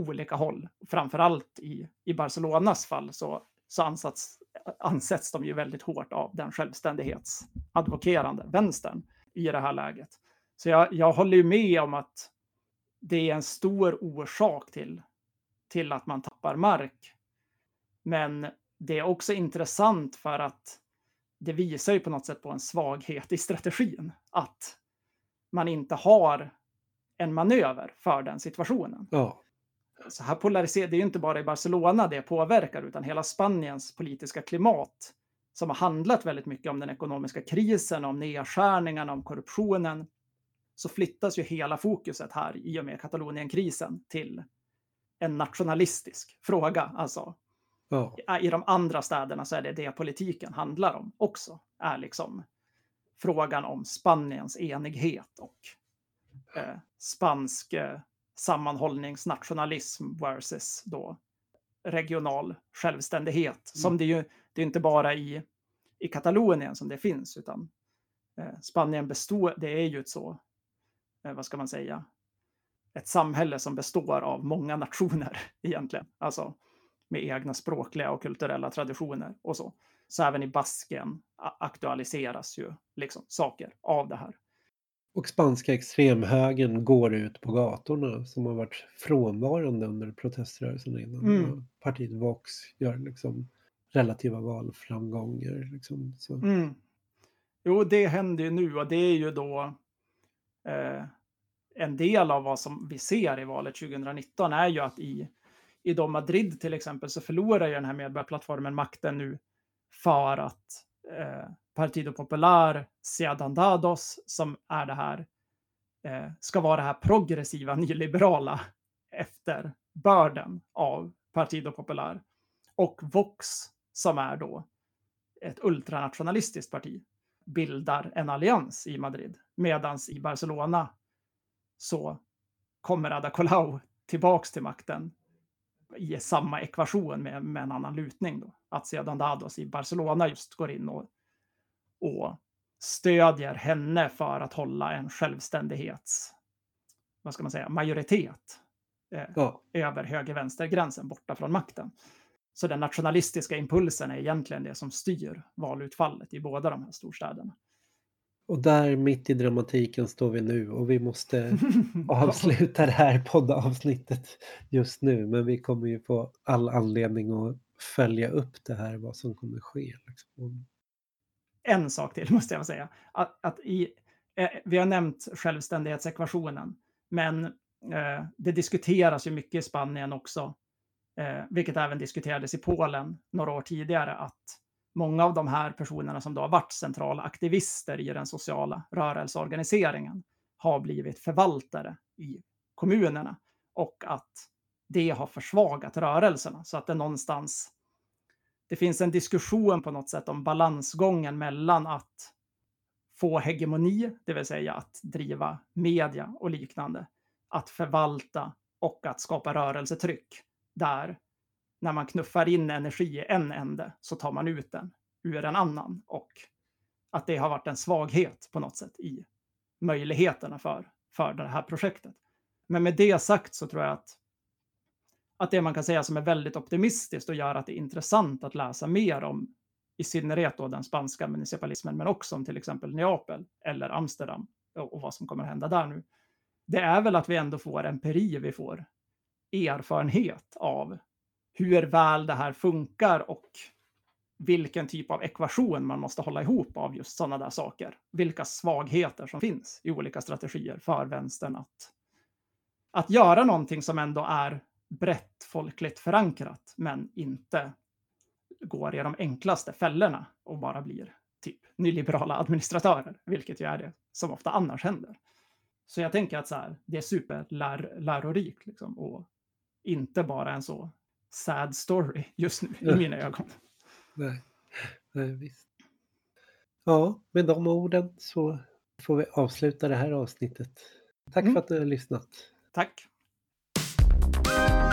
olika håll. Framförallt i, i Barcelonas fall så så ansats, ansätts de ju väldigt hårt av den självständighetsadvokerande vänstern i det här läget. Så jag, jag håller ju med om att det är en stor orsak till, till att man tappar mark. Men det är också intressant för att det visar ju på något sätt på en svaghet i strategin. Att man inte har en manöver för den situationen. Ja. Så här polariserar, det är ju inte bara i Barcelona det påverkar, utan hela Spaniens politiska klimat som har handlat väldigt mycket om den ekonomiska krisen, om nedskärningarna, om korruptionen, så flyttas ju hela fokuset här i och med Katalonienkrisen till en nationalistisk fråga. Alltså, ja. I de andra städerna så är det det politiken handlar om också. Är liksom frågan om Spaniens enighet och eh, spansk eh, sammanhållningsnationalism versus då regional självständighet. Mm. Som det ju, det är inte bara i, i Katalonien som det finns, utan eh, Spanien består, det är ju ett så, eh, vad ska man säga, ett samhälle som består av många nationer egentligen. Alltså med egna språkliga och kulturella traditioner och så. Så även i Basken aktualiseras ju liksom saker av det här. Och spanska extremhögern går ut på gatorna som har varit frånvarande under proteströrelsen innan. Mm. Partiet Vox gör liksom relativa valframgångar. Liksom, så. Mm. Jo, det händer ju nu och det är ju då eh, en del av vad som vi ser i valet 2019 är ju att i, i då Madrid till exempel så förlorar ju den här medborgarplattformen makten nu för att eh, Partido Popular, Ciudadanos, som är det här, eh, ska vara det här progressiva nyliberala efterbörden av Partido Popular. Och Vox, som är då ett ultranationalistiskt parti, bildar en allians i Madrid. Medan i Barcelona så kommer Ada Colau tillbaks till makten i samma ekvation med, med en annan lutning. Då. Att sedan Dados i Barcelona just går in och och stödjer henne för att hålla en självständighets, vad ska man säga, majoritet eh, ja. över höger-vänster-gränsen borta från makten. Så den nationalistiska impulsen är egentligen det som styr valutfallet i båda de här storstäderna. Och där mitt i dramatiken står vi nu och vi måste avsluta det här poddavsnittet just nu. Men vi kommer ju få all anledning att följa upp det här, vad som kommer ske. Liksom en sak till måste jag säga. Att, att i, eh, vi har nämnt självständighetsekvationen, men eh, det diskuteras ju mycket i Spanien också, eh, vilket även diskuterades i Polen några år tidigare, att många av de här personerna som då har varit centrala aktivister i den sociala rörelseorganiseringen har blivit förvaltare i kommunerna och att det har försvagat rörelserna så att det någonstans det finns en diskussion på något sätt om balansgången mellan att få hegemoni, det vill säga att driva media och liknande, att förvalta och att skapa rörelsetryck. Där när man knuffar in energi i en ände så tar man ut den ur en annan och att det har varit en svaghet på något sätt i möjligheterna för, för det här projektet. Men med det sagt så tror jag att att det man kan säga som är väldigt optimistiskt och gör att det är intressant att läsa mer om i synnerhet då den spanska municipalismen, men också om till exempel Neapel eller Amsterdam och vad som kommer att hända där nu. Det är väl att vi ändå får empiri, vi får erfarenhet av hur väl det här funkar och vilken typ av ekvation man måste hålla ihop av just sådana där saker. Vilka svagheter som finns i olika strategier för vänstern att, att göra någonting som ändå är brett folkligt förankrat, men inte går i de enklaste fällorna och bara blir typ nyliberala administratörer, vilket ju är det som ofta annars händer. Så jag tänker att så här, det är superlärorikt liksom, och inte bara en så sad story just nu i mina ögon. Nej, Nej visst. Ja, med de orden så får vi avsluta det här avsnittet. Tack mm. för att du har lyssnat. Tack. you